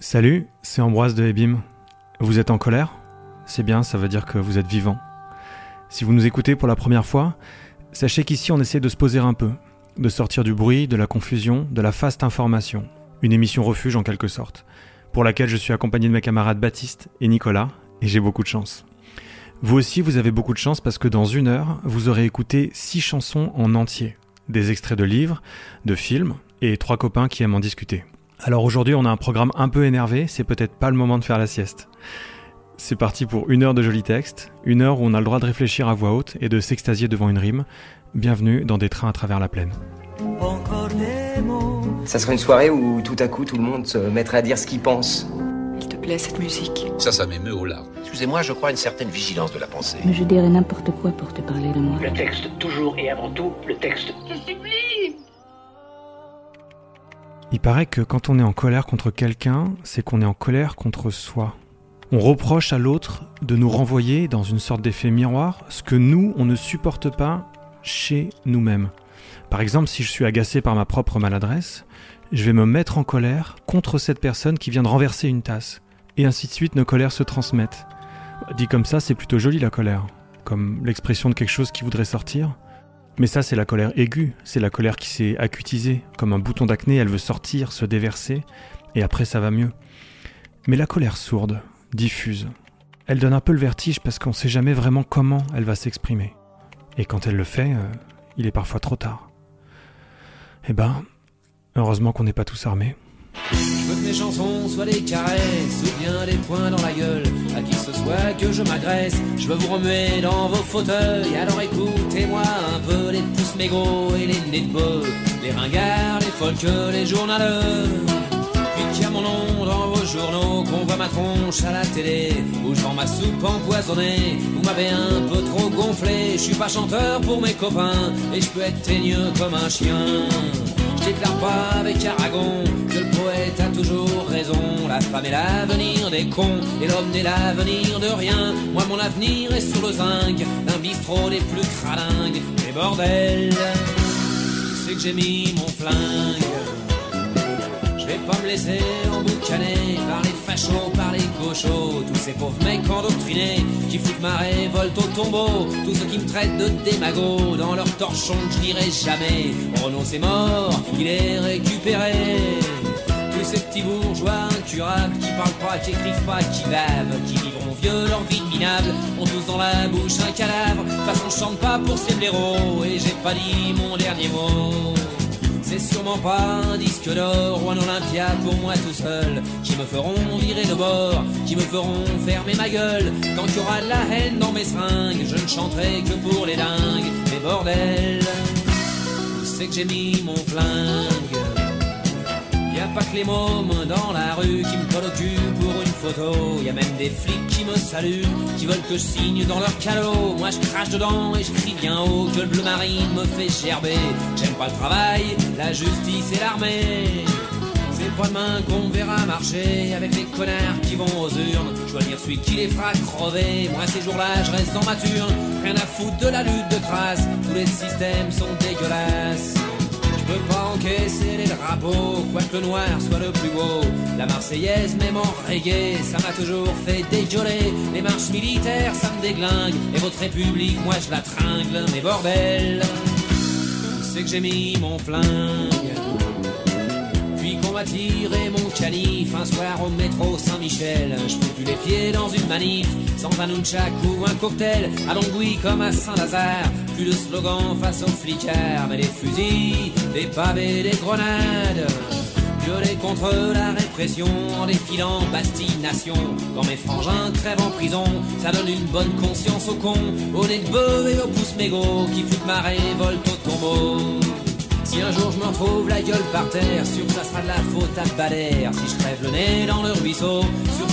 Salut, c'est Ambroise de Ebim. Vous êtes en colère? C'est bien, ça veut dire que vous êtes vivant. Si vous nous écoutez pour la première fois, sachez qu'ici on essaie de se poser un peu, de sortir du bruit, de la confusion, de la faste information. Une émission refuge en quelque sorte, pour laquelle je suis accompagné de mes camarades Baptiste et Nicolas, et j'ai beaucoup de chance. Vous aussi, vous avez beaucoup de chance parce que dans une heure, vous aurez écouté six chansons en entier, des extraits de livres, de films, et trois copains qui aiment en discuter. Alors aujourd'hui, on a un programme un peu énervé, c'est peut-être pas le moment de faire la sieste. C'est parti pour une heure de jolis textes, une heure où on a le droit de réfléchir à voix haute et de s'extasier devant une rime. Bienvenue dans des trains à travers la plaine. Ça serait une soirée où tout à coup tout le monde se mettrait à dire ce qu'il pense. Il te plaît cette musique Ça, ça m'émeut au larmes. Excusez-moi, je crois à une certaine vigilance de la pensée. Mais je dirais n'importe quoi pour te parler de moi. Le texte, toujours et avant tout, le texte. Il paraît que quand on est en colère contre quelqu'un, c'est qu'on est en colère contre soi. On reproche à l'autre de nous renvoyer dans une sorte d'effet miroir ce que nous, on ne supporte pas chez nous-mêmes. Par exemple, si je suis agacé par ma propre maladresse, je vais me mettre en colère contre cette personne qui vient de renverser une tasse. Et ainsi de suite, nos colères se transmettent. Dit comme ça, c'est plutôt joli la colère, comme l'expression de quelque chose qui voudrait sortir. Mais ça, c'est la colère aiguë, c'est la colère qui s'est acutisée, comme un bouton d'acné, elle veut sortir, se déverser, et après ça va mieux. Mais la colère sourde, diffuse, elle donne un peu le vertige parce qu'on ne sait jamais vraiment comment elle va s'exprimer. Et quand elle le fait, euh, il est parfois trop tard. Eh ben, heureusement qu'on n'est pas tous armés. Ce soit que je m'agresse, je veux vous remuer dans vos fauteuils. Alors écoutez-moi un peu les pouces mégots et les nez de bœuf, les ringards, les folks, les journaleux. Puis a mon nom dans vos journaux, qu'on voit ma tronche à la télé, je vends ma soupe empoisonnée. Vous m'avez un peu trop gonflé, je suis pas chanteur pour mes copains, et je peux être teigneux comme un chien. Je déclare pas avec Aragon poète a toujours raison. La femme est l'avenir des cons et l'homme n'est l'avenir de rien. Moi, mon avenir est sur le zinc d'un bistrot des plus cradingues. Mais bordel, c'est que j'ai mis mon flingue. Je vais pas me laisser emboucaner par les fachos, par les gauchos, tous ces pauvres mecs endoctrinés qui foutent ma révolte au tombeau, tous ceux qui me traitent de démago dans leur torchon que je dirai jamais. Renaud c'est mort, il est récupéré. Ces petits bourgeois incurables qui parlent pas, qui écrivent pas, qui bavent, qui vivront vieux leur vie minable, ont tous dans la bouche un cadavre. De toute façon, je chante pas pour ces blaireaux et j'ai pas dit mon dernier mot. C'est sûrement pas un disque d'or ou un Olympia pour moi tout seul qui me feront virer de bord, qui me feront fermer ma gueule. Tant qu'il y aura la haine dans mes seringues, je ne chanterai que pour les dingues. Mais bordel, c'est que j'ai mis mon flingue? Pas que les mômes dans la rue qui me collent au cul pour une photo. Y a même des flics qui me saluent, qui veulent que je signe dans leur calot. Moi je crache dedans et je crie bien haut que le bleu marine me fait gerber. J'aime pas le travail, la justice et l'armée. C'est pas demain qu'on verra marcher avec les connards qui vont aux urnes. Choisir celui qui les fera crever. Moi ces jours-là je reste dans ma turne. Rien à foutre de la lutte de crasse. Tous les systèmes sont dégueulasses. Je peux pas les drapeaux, quoique le noir soit le plus beau. La Marseillaise, même en reggae, ça m'a toujours fait dégueuler. Les marches militaires, ça me déglingue. Et votre république, moi je la tringle. Mais bordel, c'est que j'ai mis mon flingue? Puis qu'on m'a tiré mon canif un soir au métro Saint-Michel. Je fous plus les pieds dans une manif, sans un ou un cocktail. À Longwy comme à Saint-Lazare, plus de slogan face aux flicards, mais des fusils, des pavés, des grenades. Violer contre la répression en défilant Bastille Nation. Quand mes frangins crèvent en prison, ça donne une bonne conscience aux cons, aux nez de bœuf et aux pouces mégots qui foutent ma révolte au tombeau. Si un jour je me retrouve la gueule par terre, sûr ça sera de la faute à Balère. Si je crève le nez dans le ruisseau,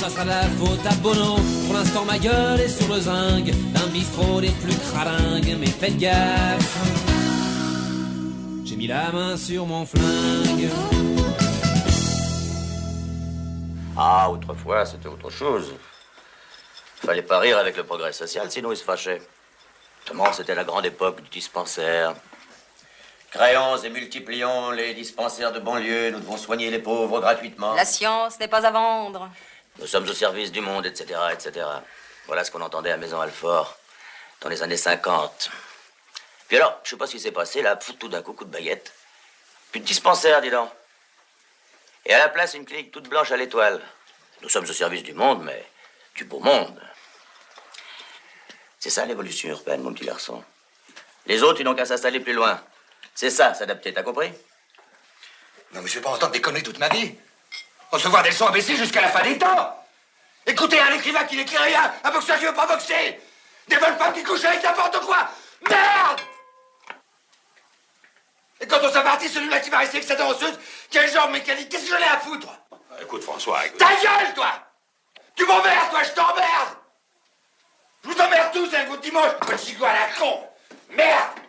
ça sera de la faute à Bono. Pour l'instant ma gueule est sur le zinc d'un bistrot des plus cradingues, mais faites gaffe. J'ai mis la main sur mon flingue. Ah, autrefois, c'était autre chose. Fallait pas rire avec le progrès social, sinon ils se fâchaient. Seulement, c'était la grande époque du dispensaire. Créons et multiplions les dispensaires de banlieue, nous devons soigner les pauvres gratuitement. La science n'est pas à vendre. Nous sommes au service du monde, etc., etc. Voilà ce qu'on entendait à Maison Alfort dans les années 50. Puis alors, je sais pas ce qui s'est passé, là, tout d'un coup, coup de baguette. Plus de dispensaire, dis donc. Et à la place, une clinique toute blanche à l'étoile. Nous sommes au service du monde, mais du beau monde. C'est ça l'évolution urbaine, mon petit garçon. Les autres, ils n'ont qu'à s'installer plus loin. C'est ça, s'adapter, t'as compris? Non, mais je vais pas entendre des conneries toute ma vie. Recevoir des leçons ABC jusqu'à la fin des temps. Écoutez un écrivain qui n'écrit rien, un boxeur qui veut pas boxer. Des bonnes femmes qui couchent avec n'importe quoi. Merde Et quand on s'est parti, celui-là qui va rester avec sa danseuse, le genre mécanique, qu'est-ce que j'en ai à foutre? Écoute, François, écoute. Ta gueule, toi Tu m'emmerdes, toi, je t'emmerde Je vous emmerde tous un goût de dimanche, petit à la con Merde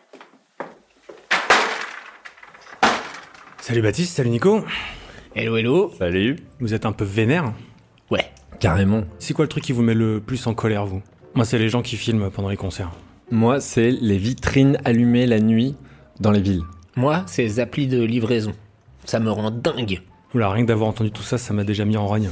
Salut Baptiste, salut Nico. Hello, hello. Salut. Vous êtes un peu vénère Ouais. Carrément. C'est quoi le truc qui vous met le plus en colère, vous? Moi, c'est les gens qui filment pendant les concerts. Moi, c'est les vitrines allumées la nuit dans les villes. Moi, c'est les applis de livraison. Ça me rend dingue. Oula, rien que d'avoir entendu tout ça, ça m'a déjà mis en rogne.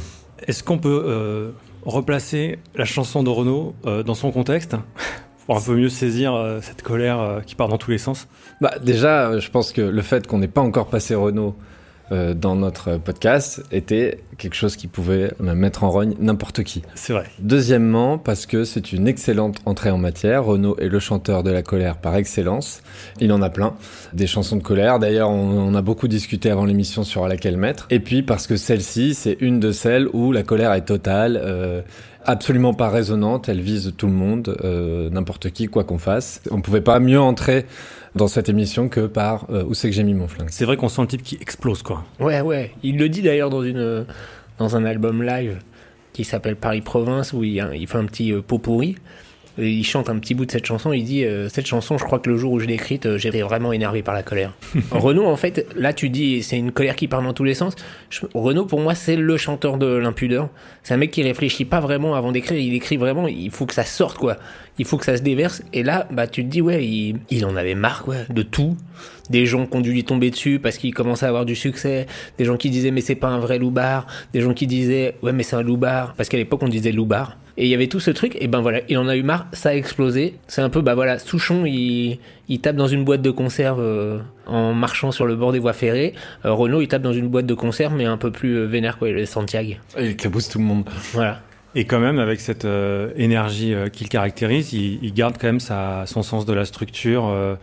Est-ce qu'on peut euh, replacer la chanson de Renaud euh, dans son contexte pour un peu mieux saisir euh, cette colère euh, qui part dans tous les sens? Bah déjà, je pense que le fait qu'on n'ait pas encore passé Renault euh, dans notre podcast était quelque chose qui pouvait mettre en rogne n'importe qui. C'est vrai. Deuxièmement, parce que c'est une excellente entrée en matière. Renaud est le chanteur de la colère par excellence. Il en a plein. Des chansons de colère. D'ailleurs, on, on a beaucoup discuté avant l'émission sur laquelle mettre. Et puis parce que celle-ci, c'est une de celles où la colère est totale. euh, absolument pas résonante, elle vise tout le monde, euh, n'importe qui, quoi qu'on fasse. On pouvait pas mieux entrer dans cette émission que par euh, Où c'est que j'ai mis mon flingue. C'est vrai qu'on sent le type qui explose, quoi. Ouais, ouais. Il le dit d'ailleurs dans, une, dans un album live qui s'appelle Paris Province où il, il fait un petit euh, pot pourri. Et il chante un petit bout de cette chanson. Il dit euh, Cette chanson, je crois que le jour où je l'ai écrite, euh, j'étais vraiment énervé par la colère. Renaud, en fait, là, tu dis c'est une colère qui part dans tous les sens. Je- Renaud, pour moi, c'est le chanteur de l'impudeur. C'est un mec qui réfléchit pas vraiment avant d'écrire. Il écrit vraiment, il faut que ça sorte, quoi. Il faut que ça se déverse. Et là, bah, tu te dis, ouais, il, il en avait marre, quoi, de tout. Des gens qui ont dû lui tomber dessus parce qu'il commençait à avoir du succès. Des gens qui disaient, mais c'est pas un vrai loupard. Des gens qui disaient, ouais, mais c'est un loupard. Parce qu'à l'époque, on disait loupard. Et il y avait tout ce truc, et ben voilà, il en a eu marre, ça a explosé. C'est un peu, bah voilà, Souchon, il, il tape dans une boîte de conserve euh, en marchant sur le bord des voies ferrées. Euh, Renault, il tape dans une boîte de conserve, mais un peu plus euh, vénère, quoi, le Santiago. Et il éclabousse tout le monde. Voilà. Et quand même, avec cette euh, énergie euh, qu'il caractérise, il, il garde quand même sa, son sens de la structure, euh,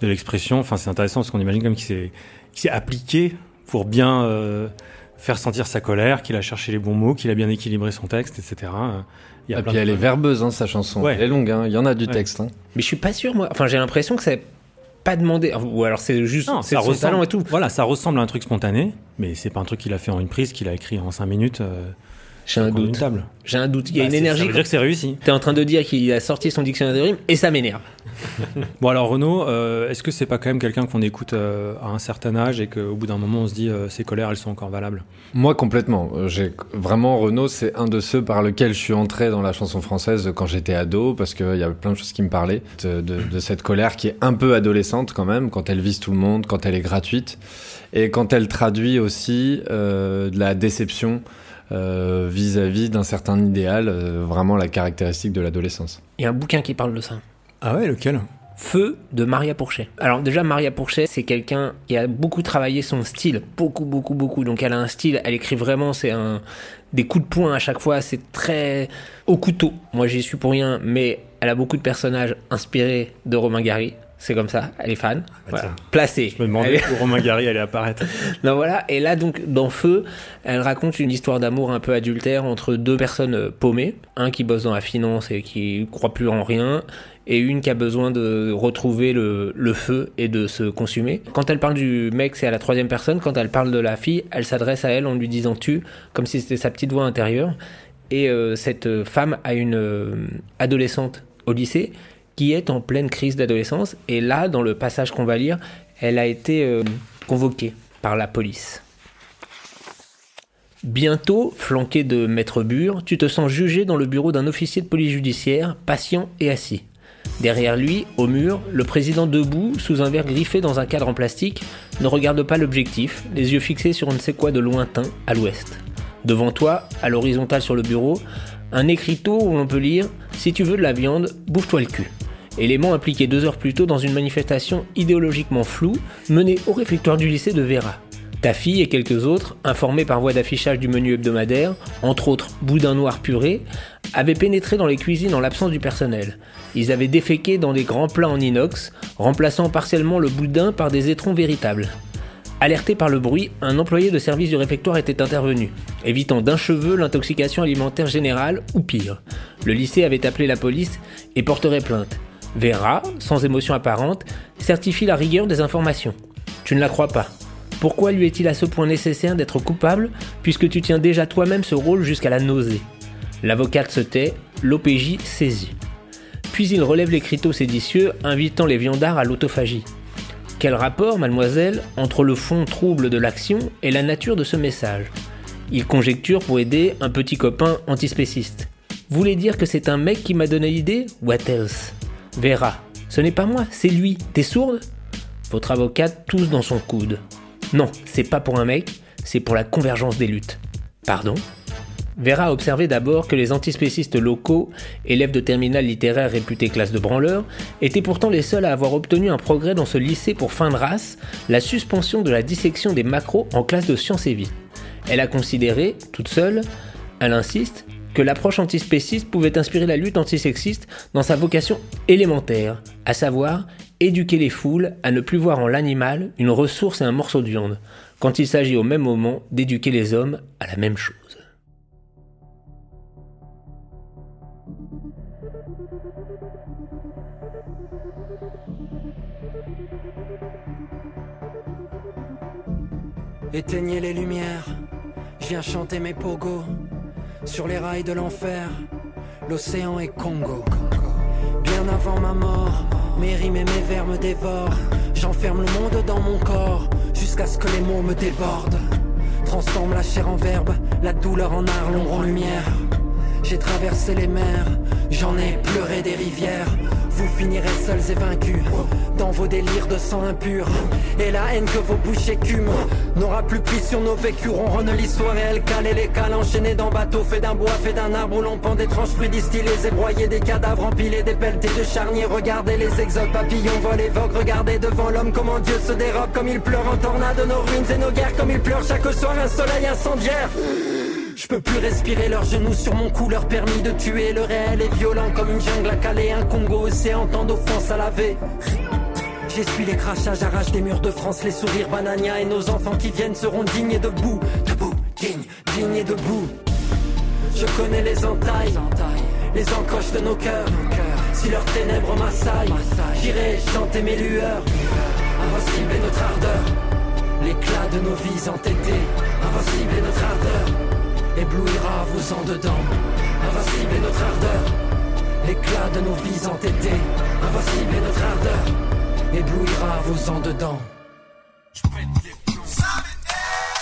de l'expression. Enfin, c'est intéressant parce qu'on imagine quand même qu'il s'est, appliqué pour bien euh, faire sentir sa colère, qu'il a cherché les bons mots, qu'il a bien équilibré son texte, etc. Il y a Et plein puis de- elle est verbeuse, hein, sa chanson. Ouais. Elle est longue, hein. il y en a du Ouais. texte. hein. Mais je suis pas sûr, moi. Enfin, j'ai l'impression que c'est pas demandé. Ou alors c'est juste Non, c'est ça son ressemble, talent et tout. Voilà, ça ressemble à un truc spontané, mais c'est pas un truc qu'il a fait en une prise, qu'il a écrit en cinq minutes. euh, J'ai un doute. table. J'ai un doute. Il y a Bah, une énergie. Ça veut dire que c'est réussi. T'es en train de dire qu'il a sorti son dictionnaire de rimes et ça m'énerve. Bon alors Renaud, euh, est-ce que c'est pas quand même quelqu'un qu'on écoute euh, à un certain âge et qu'au bout d'un moment on se dit euh, ces colères elles sont encore valables? Moi complètement. J'ai vraiment Renaud, c'est un de ceux par lequel je suis entré dans la chanson française quand j'étais ado, parce qu'il y avait plein de choses qui me parlaient de, de- de cette colère qui est un peu adolescente quand même, quand elle vise tout le monde, quand elle est gratuite, et quand elle traduit aussi euh, de la déception euh, vis-à-vis d'un certain idéal, euh, vraiment la caractéristique de l'adolescence. Il y a un bouquin qui parle de ça. Ah ouais, lequel? Feu de Maria Pourchet. Alors déjà Maria Pourchet, c'est quelqu'un qui a beaucoup travaillé son style, beaucoup beaucoup beaucoup. Donc elle a un style, elle écrit vraiment, c'est un des coups de poing à chaque fois, c'est très au couteau. Moi j'y suis pour rien, mais elle a beaucoup de personnages inspirés de Romain Gary. C'est comme ça, elle est fan. Voilà. Placée. Je me demandais Elle où Romain Gary allait apparaître. non, voilà. Et là, donc, dans Feu, elle raconte une histoire d'amour un peu adultère entre deux personnes euh, paumées. Un qui bosse dans la finance et qui croit plus en rien. Et une qui a besoin de retrouver le, le feu et de se consumer. Quand elle parle du mec, c'est à la troisième personne. Quand elle parle de la fille, elle s'adresse à elle en lui disant tu, comme si c'était sa petite voix intérieure. Et euh, cette femme a une euh, adolescente au lycée qui est en pleine crise d'adolescence. Et là, dans le passage qu'on va lire, elle a été euh, convoquée par la police. Bientôt, flanqué de maître Bure, tu te sens jugé dans le bureau d'un officier de police judiciaire, patient et assis. Derrière lui, au mur, le président debout, sous un verre griffé dans un cadre en plastique, ne regarde pas l'objectif, les yeux fixés sur on ne sait quoi de lointain, à l'ouest. Devant toi, à l'horizontale sur le bureau, un écriteau où l'on peut lire Si tu veux de la viande, bouffe-toi le cul. Élément impliqué deux heures plus tôt dans une manifestation idéologiquement floue menée au réfectoire du lycée de Vera. Ta fille et quelques autres, informés par voie d'affichage du menu hebdomadaire, entre autres boudin noir puré, avaient pénétré dans les cuisines en l'absence du personnel. Ils avaient déféqué dans des grands plats en inox, remplaçant partiellement le boudin par des étrons véritables. Alerté par le bruit, un employé de service du réfectoire était intervenu, évitant d'un cheveu l'intoxication alimentaire générale ou pire. Le lycée avait appelé la police et porterait plainte. Vera, sans émotion apparente, certifie la rigueur des informations. Tu ne la crois pas. Pourquoi lui est-il à ce point nécessaire d'être coupable puisque tu tiens déjà toi-même ce rôle jusqu'à la nausée? L'avocate se tait, l'OPJ saisit. Puis il relève l'écriteau séditieux invitant les viandards à l'autophagie. Quel rapport, mademoiselle, entre le fond trouble de l'action et la nature de ce message? Il conjecture pour aider un petit copain antispéciste. Voulez dire que c'est un mec qui m'a donné l'idée? What else? Vera, ce n'est pas moi, c'est lui. T'es sourde? Votre avocate tousse dans son coude. Non, c'est pas pour un mec, c'est pour la convergence des luttes. Pardon? Vera a observé d'abord que les antispécistes locaux, élèves de terminale littéraire réputés classe de branleurs, étaient pourtant les seuls à avoir obtenu un progrès dans ce lycée pour fin de race, la suspension de la dissection des macros en classe de sciences et vie. Elle a considéré, toute seule, elle insiste, que l'approche antispéciste pouvait inspirer la lutte antisexiste dans sa vocation élémentaire, à savoir éduquer les foules à ne plus voir en l'animal une ressource et un morceau de viande, quand il s'agit au même moment d'éduquer les hommes à la même chose. Éteignez les lumières, je viens chanter mes pogos sur les rails de l'enfer. L'océan est Congo. Bien avant ma mort, mes rimes et mes vers me dévorent. J'enferme le monde dans mon corps jusqu'à ce que les mots me débordent. Transforme la chair en verbe, la douleur en art, l'ombre en lumière. J'ai traversé les mers, j'en ai pleuré des rivières. Vous finirez seuls et vaincus dans vos délires de sang impur. Et la haine que vos bouches écument n'aura plus pris sur nos vécus. On ronne l'histoire et elle cale et les cales enchaînés dans bateaux, fait d'un bois, fait d'un arbre où l'on pend d'étranges fruits distillés et broyés, des cadavres empilés, des pelletés de charniers. Regardez les exodes, papillons volent et voguent. Regardez devant l'homme comment Dieu se dérobe, comme il pleure en tornade nos ruines et nos guerres, comme il pleure chaque soir un soleil incendiaire. Je peux plus respirer leurs genoux sur mon cou, leur permis de tuer. Le réel est violent comme une jungle à caler, un Congo océan, tant d'offenses à laver. J'essuie les crachats, j'arrache des murs de France, les sourires banania et nos enfants qui viennent seront dignes et debout, debout, dignes, dignes et debout. Je connais les entailles, les encoches de nos cœurs. Si leurs ténèbres m'assaillent, j'irai chanter mes lueurs. Invincible est notre ardeur, l'éclat de nos vies entêtées. Invincible est notre ardeur éblouira vos en dedans. Invincible est notre ardeur, l'éclat de nos vies entêtées. Invincible est notre ardeur, éblouira vos en dedans.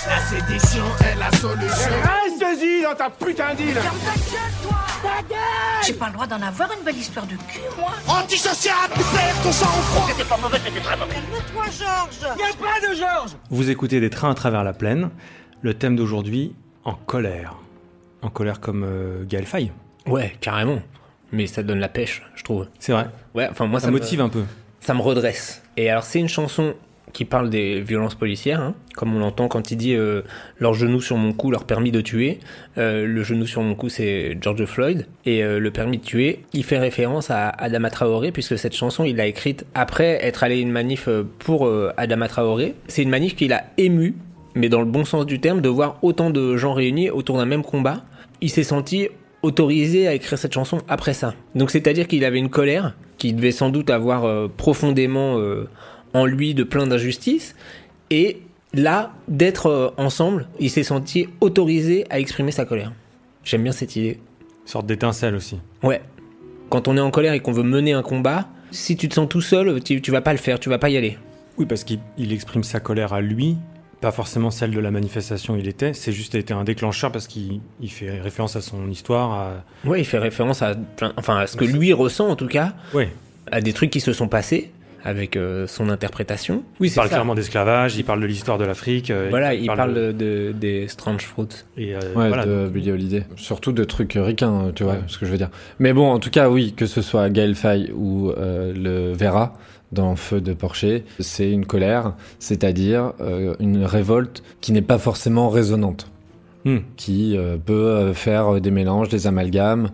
La sédition est la solution. Reste-y dans ta putain d'île. Ferme ta gueule, toi. Ta gueule. J'ai pas le droit d'en avoir une belle histoire de cul, moi. Antisocial, tu perds ton sang-froid C'était pas mauvais, c'était très mauvais. Calme-toi, Georges. Y'a pas de Georges. Vous écoutez des trains à travers la plaine. Le thème d'aujourd'hui, en colère. En colère comme euh, Gaël Faye. Ouais, carrément. Mais ça donne la pêche, je trouve. C'est vrai. Ouais, enfin moi ça, ça, motive me, un peu. Ça me redresse. Et alors c'est une chanson qui parle des violences policières, hein, comme on l'entend quand il dit euh, leur genou sur mon cou, leur permis de tuer. Euh, le genou sur mon cou, c'est George Floyd. Et euh, le permis de tuer, il fait référence à Adama Traoré, puisque cette chanson, il l'a écrite après être allé à une manif pour Adama Traoré. C'est une manif qu'il a ému mais dans le bon sens du terme, de voir autant de gens réunis autour d'un même combat. Il s'est senti autorisé à écrire cette chanson après ça. Donc c'est-à-dire qu'il avait une colère, qu'il devait sans doute avoir euh, profondément euh, en lui de plein d'injustices, et là, d'être euh, ensemble, il s'est senti autorisé à exprimer sa colère. J'aime bien cette idée. Une sorte d'étincelle aussi. Ouais. Quand on est en colère et qu'on veut mener un combat, si tu te sens tout seul, tu, tu vas pas le faire, tu vas pas y aller. Oui, parce qu'il il exprime sa colère à lui, pas forcément celle de la manifestation il était, c'est juste été un déclencheur parce qu'il il fait référence à son histoire. À... Ouais, il fait référence à, enfin, à ce que lui ressent en tout cas. Ouais. à des trucs qui se sont passés avec euh, son interprétation. Oui, il parle clairement d'esclavage, il parle de l'histoire de l'Afrique. euh, Voilà, il parle, de... de- des Strange Fruits. Et euh, Ouais, voilà. de Billy Holiday. Surtout de trucs ricains, tu vois ce que je veux dire. Mais bon, en tout cas, oui, que ce soit Gaël Faye ou euh, le Vera dans Feu de Porcher, c'est une colère, c'est-à-dire euh, une révolte qui n'est pas forcément résonante, Hmm. qui euh, peut euh, faire des mélanges, des amalgames.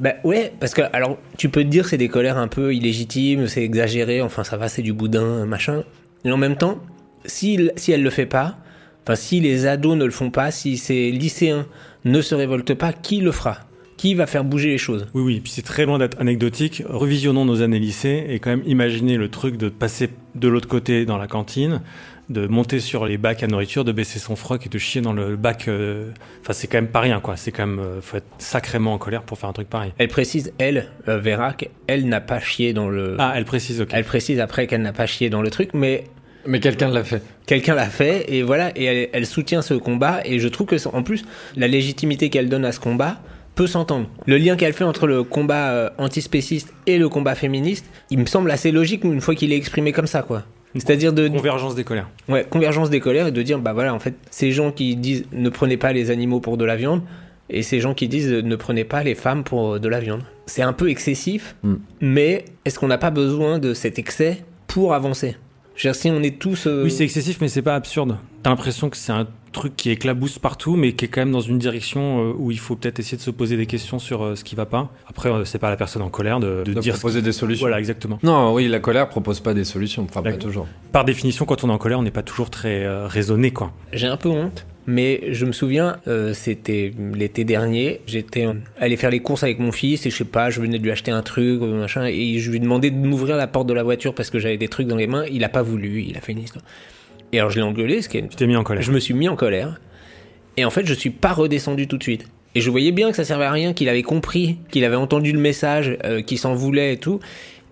Bah ouais, parce que alors tu peux te dire c'est des colères un peu illégitimes, c'est exagéré, enfin ça va, c'est du boudin, machin. Et en même temps, si, si elle le fait pas, enfin si les ados ne le font pas, si ces lycéens ne se révoltent pas, qui le fera? Qui va faire bouger les choses Oui, oui, puis c'est très loin d'être anecdotique. Revisionnons nos années lycée et quand même imaginez le truc de passer de l'autre côté dans la cantine, de monter sur les bacs à nourriture, de baisser son froc et de chier dans le bac. euh, Enfin, c'est quand même pas rien, quoi. C'est quand même. euh, faut être sacrément en colère pour faire un truc pareil. Elle précise, elle, euh, Vera, qu'elle n'a pas chié dans le. Ah, elle précise, ok. Elle précise après qu'elle n'a pas chié dans le truc, mais. Mais quelqu'un l'a fait. Quelqu'un l'a fait, et voilà, et elle, elle soutient ce combat, et je trouve que, en plus, la légitimité qu'elle donne à ce combat peut s'entendre. Le lien qu'elle fait entre le combat euh, antispéciste et le combat féministe, il me semble assez logique une fois qu'il est exprimé comme ça, quoi. C'est-à-dire de. Convergence des colères. Ouais, convergence des colères et de dire, bah voilà, en fait, ces gens qui disent ne prenez pas les animaux pour de la viande, et ces gens qui disent ne prenez pas les femmes pour de la viande. C'est un peu excessif, Mm. mais est-ce qu'on n'a pas besoin de cet excès pour avancer? Dire, si on est tous. euh, Oui, c'est excessif, mais c'est pas absurde. T'as l'impression que c'est un truc qui éclabousse partout, mais qui est quand même dans une direction euh, où il faut peut-être essayer de se poser des questions sur euh, ce qui va pas. Après, euh, c'est pas à la personne en colère de, de De dire. proposer des solutions. Voilà, exactement. Non, oui, la colère propose pas des solutions, enfin pas toujours. Par définition, quand on est en colère, on n'est pas toujours très euh, raisonné, quoi. J'ai un peu honte, mais je me souviens, euh, c'était l'été dernier, j'étais allé faire les courses avec mon fils et je sais pas, je venais de lui acheter un truc, euh, machin, et je lui ai demandé de m'ouvrir la porte de la voiture parce que j'avais des trucs dans les mains. Il a pas voulu, il a fait une histoire. Et alors je l'ai engueulé, ce qui est... Tu t'es mis en colère. Je me suis mis en colère. Et en fait, je suis pas redescendu tout de suite. Et je voyais bien que ça servait à rien, qu'il avait compris, qu'il avait entendu le message, euh, qu'il s'en voulait et tout.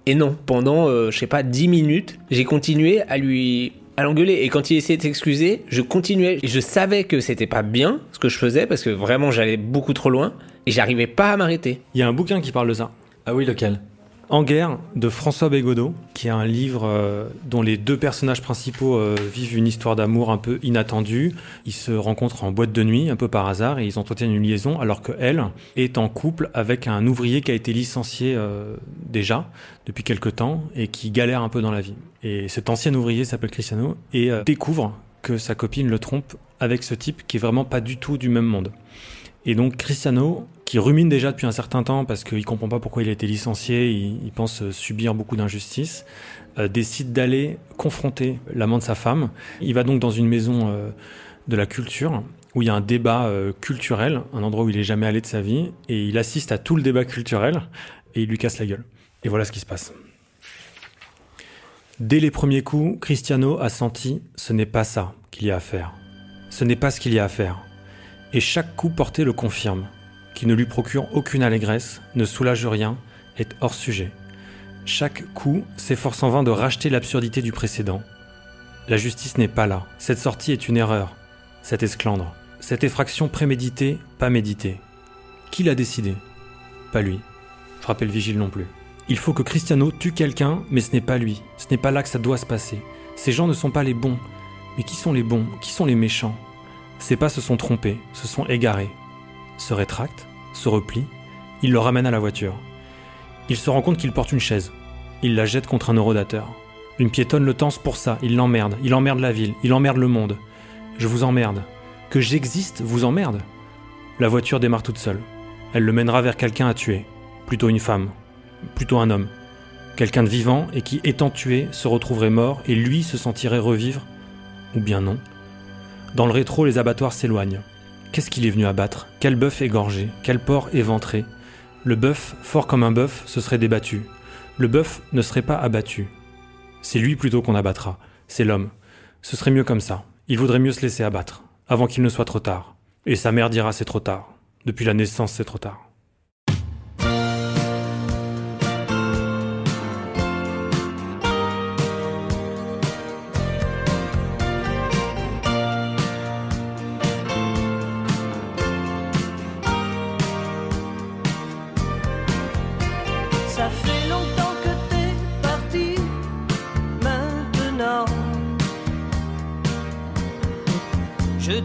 Et non, pendant, euh, je sais pas, 10 minutes, j'ai continué à lui à l'engueuler. Et quand il essayait de s'excuser, je continuais. Et je savais que c'était pas bien ce que je faisais, parce que vraiment j'allais beaucoup trop loin. Et j'arrivais pas à m'arrêter. Il y a un bouquin qui parle de ça. Ah oui, lequel? En guerre de François Bégodeau, qui est un livre euh, dont les deux personnages principaux euh, vivent une histoire d'amour un peu inattendue. Ils se rencontrent en boîte de nuit, un peu par hasard, et ils entretiennent une liaison, alors que elle est en couple avec un ouvrier qui a été licencié euh, déjà depuis quelque temps et qui galère un peu dans la vie. Et cet ancien ouvrier s'appelle Cristiano et découvre que sa copine le trompe avec ce type qui est vraiment pas du tout du même monde. Et donc Cristiano, qui rumine déjà depuis un certain temps parce qu'il comprend pas pourquoi il a été licencié, il, pense euh, subir beaucoup d'injustices, euh, décide d'aller confronter l'amant de sa femme. Il va donc dans une maison euh, de la culture où il y a un débat culturel, un endroit où il est jamais allé de sa vie, et il assiste à tout le débat culturel et il lui casse la gueule. Et voilà ce qui se passe. Dès les premiers coups, Cristiano a senti ce n'est pas ça qu'il y a à faire. Ce n'est pas ce qu'il y a à faire. Et chaque coup porté le confirme, qui ne lui procure aucune allégresse, ne soulage rien, est hors sujet. Chaque coup s'efforce en vain de racheter l'absurdité du précédent. La justice n'est pas là. Cette sortie est une erreur. Cette esclandre. Cette effraction préméditée, pas méditée. Qui l'a décidé? Pas lui. Frapper le vigile non plus. Il faut que Cristiano tue quelqu'un, mais ce n'est pas lui. Ce n'est pas là que ça doit se passer. Ces gens ne sont pas les bons. Mais qui sont les bons? Qui sont les méchants? Ces pas se sont trompés, se sont égarés. Se rétractent, se replient, il le ramène à la voiture. Il se rend compte qu'il porte une chaise. Il la jette contre un eurodateur. Une piétonne le tense pour ça, il l'emmerde, il emmerde la ville, il emmerde le monde. Je vous emmerde. Que j'existe vous emmerde. La voiture démarre toute seule. Elle le mènera vers quelqu'un à tuer. Plutôt une femme. Plutôt un homme. Quelqu'un de vivant et qui, étant tué, se retrouverait mort et lui se sentirait revivre. Ou bien non. Dans le rétro, les abattoirs s'éloignent. Qu'est-ce qu'il est venu abattre? Quel bœuf égorgé? Quel porc éventré? Le bœuf, fort comme un bœuf, se serait débattu. Le bœuf ne serait pas abattu. C'est lui plutôt qu'on abattra. C'est l'homme. Ce serait mieux comme ça. Il vaudrait mieux se laisser abattre, avant qu'il ne soit trop tard. Et sa mère dira c'est trop tard. Depuis la naissance, c'est trop tard. Ça fait longtemps que t'es parti maintenant. Je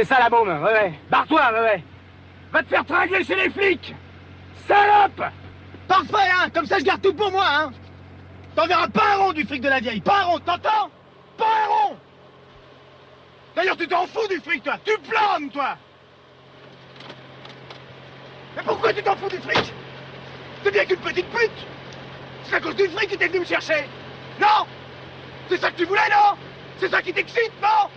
C'est ça la bombe, ouais, ouais. Barre-toi, ouais, ouais. Va te faire tringler chez les flics. Salope. Parfait, hein. Comme ça, je garde tout pour moi, hein. T'enverras pas un rond du fric de la vieille, pas un rond, t'entends? Pas un rond. D'ailleurs, tu t'en fous du fric, toi. Tu planes, toi. Mais pourquoi tu t'en fous du fric? T'es bien qu'une petite pute. C'est à cause du fric que t'es venu me chercher. Non! C'est ça que tu voulais, non? C'est ça qui t'excite, non?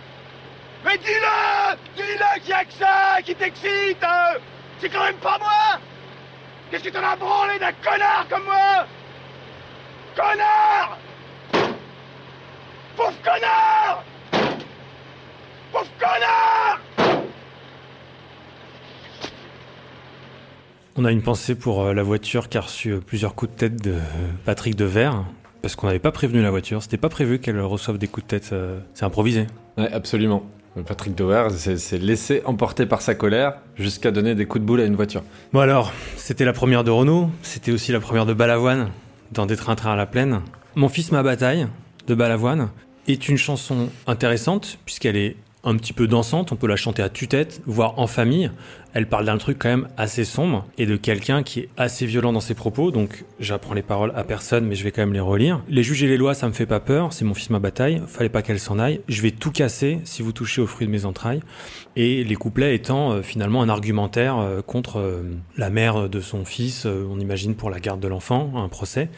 Mais dis-le Dis-le qu'il y a que ça qui t'excite euh. C'est quand même pas moi Qu'est-ce que t'en as branlé d'un connard comme moi? Connard Pauvre connard Pauvre connard On a une pensée pour euh, la voiture qui a reçu euh, plusieurs coups de tête de euh, Patrick Devers, parce qu'on n'avait pas prévenu la voiture, c'était pas prévu qu'elle reçoive des coups de tête, euh, c'est improvisé. Ouais, absolument. Patrick s'est s'est laissé emporter par sa colère jusqu'à donner des coups de boule à une voiture. Bon alors, c'était la première de Renault, c'était aussi la première de Balavoine, dans Des trains-trains à la plaine. Mon fils ma bataille, de Balavoine, est une chanson intéressante, puisqu'elle est un petit peu dansante, on peut la chanter à tue-tête, voire en famille. Elle parle d'un truc quand même assez sombre et de quelqu'un qui est assez violent dans ses propos, donc j'apprends les paroles à personne, mais je vais quand même les relire. Les juges et les lois, ça me fait pas peur, c'est mon fils ma bataille, fallait pas qu'elle s'en aille. Je vais tout casser si vous touchez aux fruits de mes entrailles. Et les couplets étant euh, finalement un argumentaire euh, contre euh, la mère de son fils, on imagine pour la garde de l'enfant, un procès.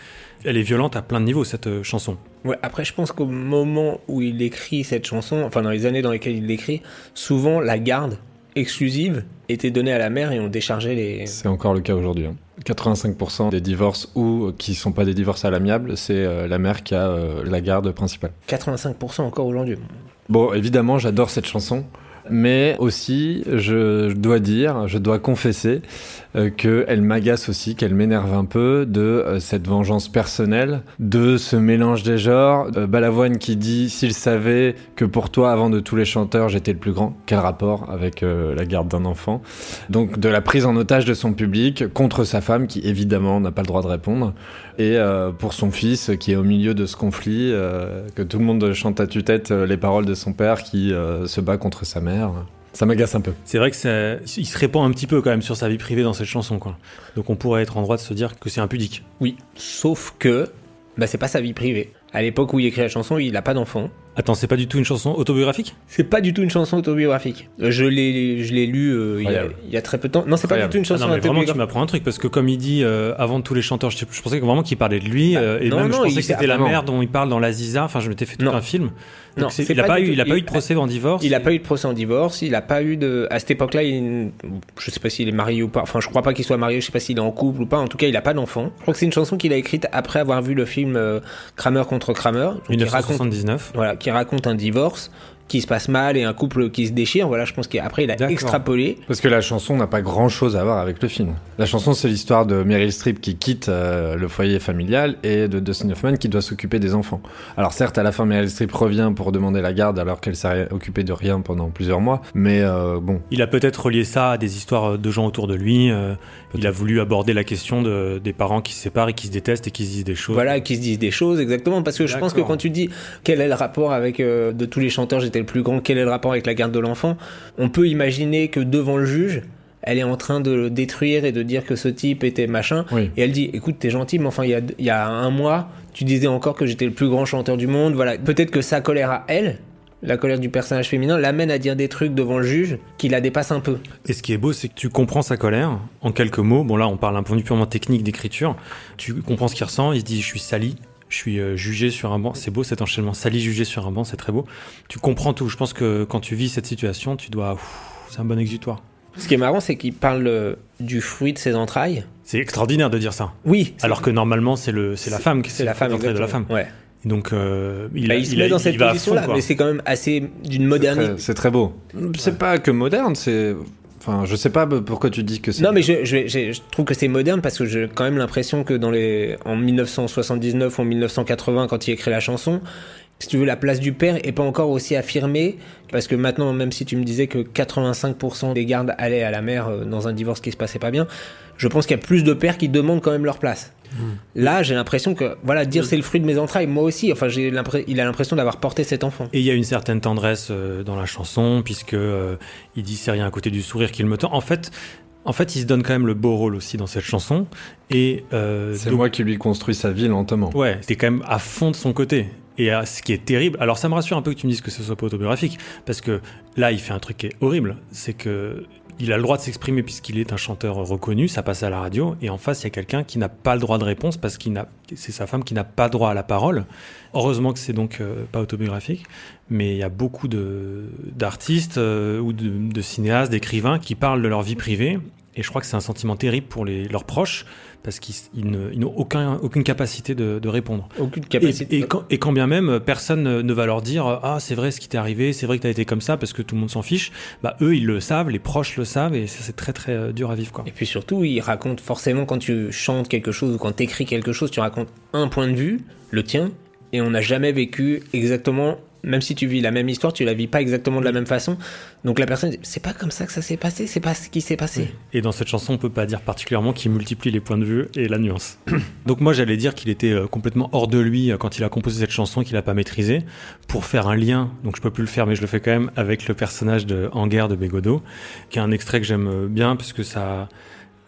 Elle est violente à plein de niveaux cette chanson. Ouais, après, je pense qu'au moment où il écrit cette chanson, enfin dans les années dans lesquelles il l'écrit, souvent la garde exclusive était donnée à la mère et on déchargeait les. C'est encore le cas aujourd'hui. hein. 85% des divorces ou euh, qui sont pas des divorces à l'amiable, c'est euh, la mère qui a euh, la garde principale. 85% encore aujourd'hui. Bon, évidemment, j'adore cette chanson. Mais aussi, je dois dire, je dois confesser euh, qu'elle m'agace aussi, qu'elle m'énerve un peu de euh, cette vengeance personnelle, de ce mélange des genres. Euh, Balavoine qui dit s'il savait que pour toi, avant de tous les chanteurs, j'étais le plus grand. Quel rapport avec euh, la garde d'un enfant? Donc de la prise en otage de son public contre sa femme qui évidemment n'a pas le droit de répondre et euh, pour son fils qui est au milieu de ce conflit, que tout le monde chante à tue-tête les paroles de son père qui se bat contre sa mère. Ça m'agace un peu. C'est vrai que ça, il se répand un petit peu quand même sur sa vie privée dans cette chanson, quoi. Donc on pourrait être en droit de se dire que c'est impudique. Oui, sauf que bah, c'est pas sa vie privée. À l'époque où il écrit la chanson, il a pas d'enfant. Attends, c'est pas du tout une chanson autobiographique? C'est pas du tout une chanson autobiographique. Euh, Je l'ai, je l'ai lu euh, il, y a, Incroyable. il y a très peu de temps. Non, c'est pas du tout une Ah chanson non, mais vraiment, tu autobiographique. m'apprends un truc parce que comme il dit euh, avant tous les chanteurs, je, je pensais vraiment qu'il parlait de lui euh, et non, même non, je pensais il- que c'était la ah, mère dont il parle dans l'Aziza. Enfin, je m'étais fait tout un film. Non, Donc c'est- c'est il a pas eu, il a pas eu de procès en divorce. Il a pas eu de procès en divorce, il a pas eu de. À cette époque-là, il... je sais pas s'il est marié ou pas. Enfin, je crois pas qu'il soit marié, je sais pas s'il est en couple ou pas. En tout cas, il a pas d'enfant. Je crois que c'est une chanson qu'il a écrite après avoir vu le film Kramer contre Kramer. Donc, qui raconte, 1979. voilà, qui raconte un divorce qui se passe mal et un couple qui se déchire. Voilà, je pense qu'après, il a extrapolé. Parce que la chanson n'a pas grand chose à voir avec le film. La chanson, c'est l'histoire de Meryl Streep qui quitte euh, le foyer familial et de Dustin Hoffman qui doit s'occuper des enfants. Alors certes, à la fin, Meryl Streep revient pour demander la garde alors qu'elle s'est occupée de rien pendant plusieurs mois. Mais euh, bon, Il a peut-être relié ça à des histoires de gens autour de lui. euh, il a voulu aborder la question de, des parents qui se séparent et qui se détestent et qui se disent des choses. Voilà, qui se disent des choses, exactement. Parce que je pense que quand tu dis quel est le rapport avec, euh, de tous les chanteurs, j'étais le plus grand, quel est le rapport avec la garde de l'enfant, on peut imaginer que devant le juge, elle est en train de le détruire et de dire que ce type était machin. Oui. Et elle dit, écoute, t'es gentil, mais enfin, il y a, il y a un mois, tu disais encore que j'étais le plus grand chanteur du monde. Voilà. Peut-être que sa colère à elle, la colère du personnage féminin, l'amène à dire des trucs devant le juge qui la dépassent un peu. Et ce qui est beau, c'est que tu comprends sa colère en quelques mots. Bon, là, on parle un point de vue purement technique d'écriture. Tu comprends ce qu'il ressent. Il se dit Je suis sali, je suis euh, jugé sur un banc. C'est beau cet enchaînement. Sali, jugé sur un banc, c'est très beau. Tu comprends tout. Je pense que quand tu vis cette situation, tu dois. C'est un bon exutoire. Ce qui est marrant, c'est qu'il parle euh, du fruit de ses entrailles. C'est extraordinaire de dire ça. Oui. Alors que normalement, c'est le, c'est la femme qui C'est la femme, l'entrée de la femme. Ouais. Et donc, euh, il, Bah, a- il se il a- met dans cette position-là, mais c'est quand même assez d'une modernité. très- c'est très beau. C'est pas que moderne, c'est. Enfin, je sais pas pourquoi tu dis que c'est. Non, mais je, je, je- je trouve que c'est moderne parce que j'ai quand même l'impression que dans les en 1979 ou en 1980, quand il écrit la chanson, si tu veux, la place du père est pas encore aussi affirmée parce que maintenant, même si tu me disais que 85% des gardes allaient à la mère euh, dans un divorce qui se passait pas bien, je pense qu'il y a plus de pères qui demandent quand même leur place. Là, j'ai l'impression que, voilà, dire c'est le fruit de mes entrailles, moi aussi, enfin, j'ai il a l'impression d'avoir porté cet enfant. Et il y a une certaine tendresse euh, dans la chanson, puisque euh, il dit c'est rien à côté du sourire qu'il me tend. En fait, en fait, il se donne quand même le beau rôle aussi dans cette chanson. Et euh, C'est donc- moi qui lui construis sa vie lentement. Ouais, t'es quand même à fond de son côté. Et euh, ce qui est terrible, alors ça me rassure un peu que tu me dises que ce soit pas autobiographique, parce que là, il fait un truc qui est horrible, c'est que il a le droit de s'exprimer puisqu'il est un chanteur reconnu, ça passe à la radio, et en face, il y a quelqu'un qui n'a pas le droit de réponse parce qu'il n'a, c'est sa femme qui n'a pas droit à la parole. Heureusement que c'est donc euh, pas autobiographique, mais il y a beaucoup de d'artistes euh, ou de, de cinéastes, d'écrivains qui parlent de leur vie privée, et je crois que c'est un sentiment terrible pour les, leurs proches parce qu'ils ils ils n'ont aucun, aucune capacité de, de répondre. Aucune capacité. Et, et quand, et quand bien même, personne ne va leur dire Ah, c'est vrai ce qui t'est arrivé, c'est vrai que t'as été comme ça parce que tout le monde s'en fiche. Bah, eux, ils le savent, les proches le savent et ça, c'est très très euh, dur à vivre. Quoi. Et puis surtout, il raconte forcément quand tu chantes quelque chose ou quand tu écris quelque chose, tu racontes un point de vue, le tien, et on n'a jamais vécu exactement, même si tu vis la même histoire, tu la vis pas exactement de la même façon. Donc la personne, c'est pas comme ça que ça s'est passé, c'est pas ce qui s'est passé. Et dans cette chanson, on peut pas dire particulièrement qu'il multiplie les points de vue et la nuance. Donc moi, j'allais dire qu'il était euh, complètement hors de lui euh, quand il a composé cette chanson qu'il a pas maîtrisée pour faire un lien. Donc je peux plus le faire, mais je le fais quand même avec le personnage de En guerre de Bégodeau, qui est un extrait que j'aime euh, bien parce que ça,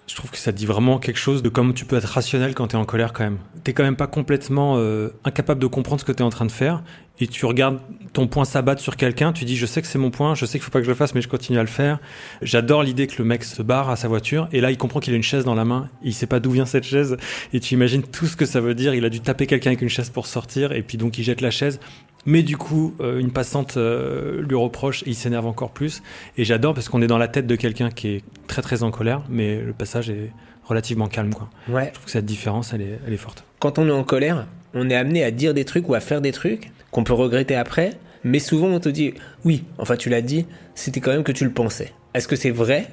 je trouve que ça dit vraiment quelque chose de comment tu peux être rationnel quand tu es en colère quand même. T'es quand même pas complètement euh, incapable de comprendre ce que tu es en train de faire et tu regardes ton point s'abattre sur quelqu'un, tu dis je sais que c'est mon point, je sais qu'il faut pas que je le fasse mais je continue à le faire. J'adore l'idée que le mec se barre à sa voiture et là il comprend qu'il a une chaise dans la main, il sait pas d'où vient cette chaise et tu imagines tout ce que ça veut dire, il a dû taper quelqu'un avec une chaise pour sortir et puis donc il jette la chaise. Mais du coup, euh, une passante euh, lui reproche et il s'énerve encore plus. Et j'adore parce qu'on est dans la tête de quelqu'un qui est très très en colère, mais le passage est relativement calme. Quoi. Ouais. Je trouve que cette différence, elle est, elle est forte. Quand on est en colère, on est amené à dire des trucs ou à faire des trucs qu'on peut regretter après, mais souvent on te dit, oui, enfin tu l'as dit, c'était quand même que tu le pensais. Est-ce que c'est vrai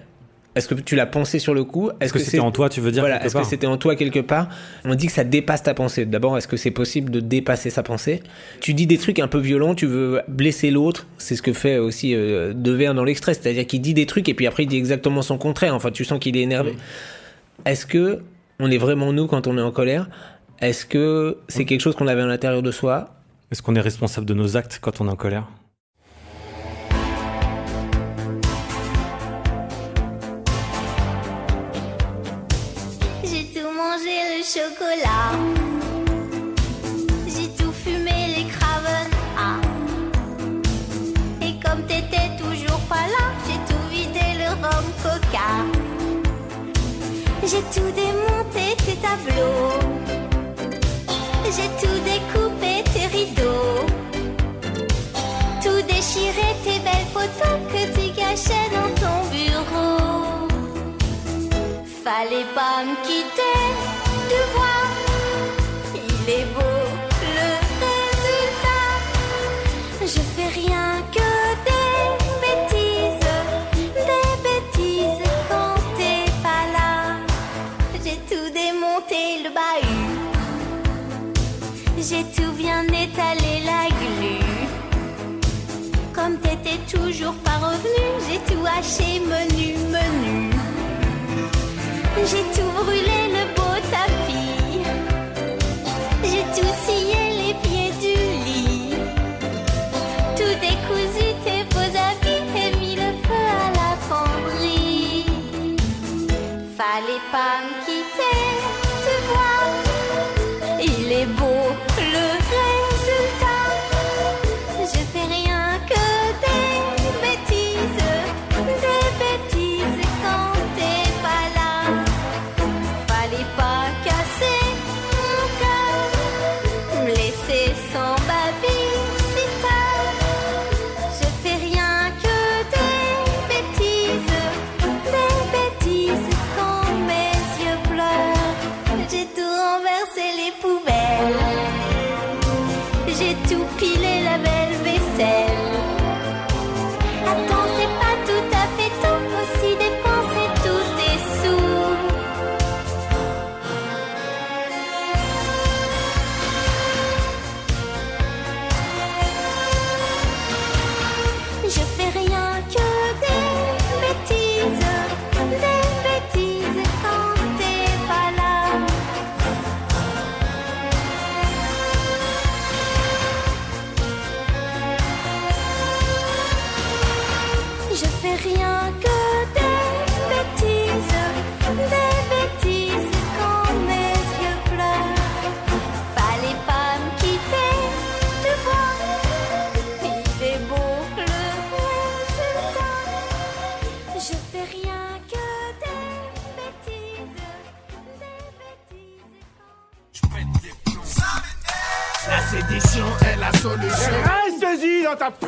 Est-ce que tu l'as pensé sur le coup? Est-ce que c'était en toi, tu veux dire Voilà, est-ce que c'était en toi quelque part? On dit que ça dépasse ta pensée. D'abord, est-ce que c'est possible de dépasser sa pensée? Tu dis des trucs un peu violents, tu veux blesser l'autre. C'est ce que fait aussi euh, Devers dans l'extrait, c'est-à-dire qu'il dit des trucs et puis après il dit exactement son contraire. Enfin, tu sens qu'il est énervé. Est-ce que on est vraiment nous quand on est en colère? Est-ce que c'est quelque chose qu'on avait à l'intérieur de soi? Est-ce qu'on est responsable de nos actes quand on est en colère? J'ai tout démonté tes tableaux. J'ai tout découpé tes rideaux. Tout déchiré tes belles photos que tu cachais dans ton bureau. Fallait pas me quitter, J'ai tout bien étalé la glu. Comme t'étais toujours pas revenu, j'ai tout haché menu, menu. J'ai tout brûlé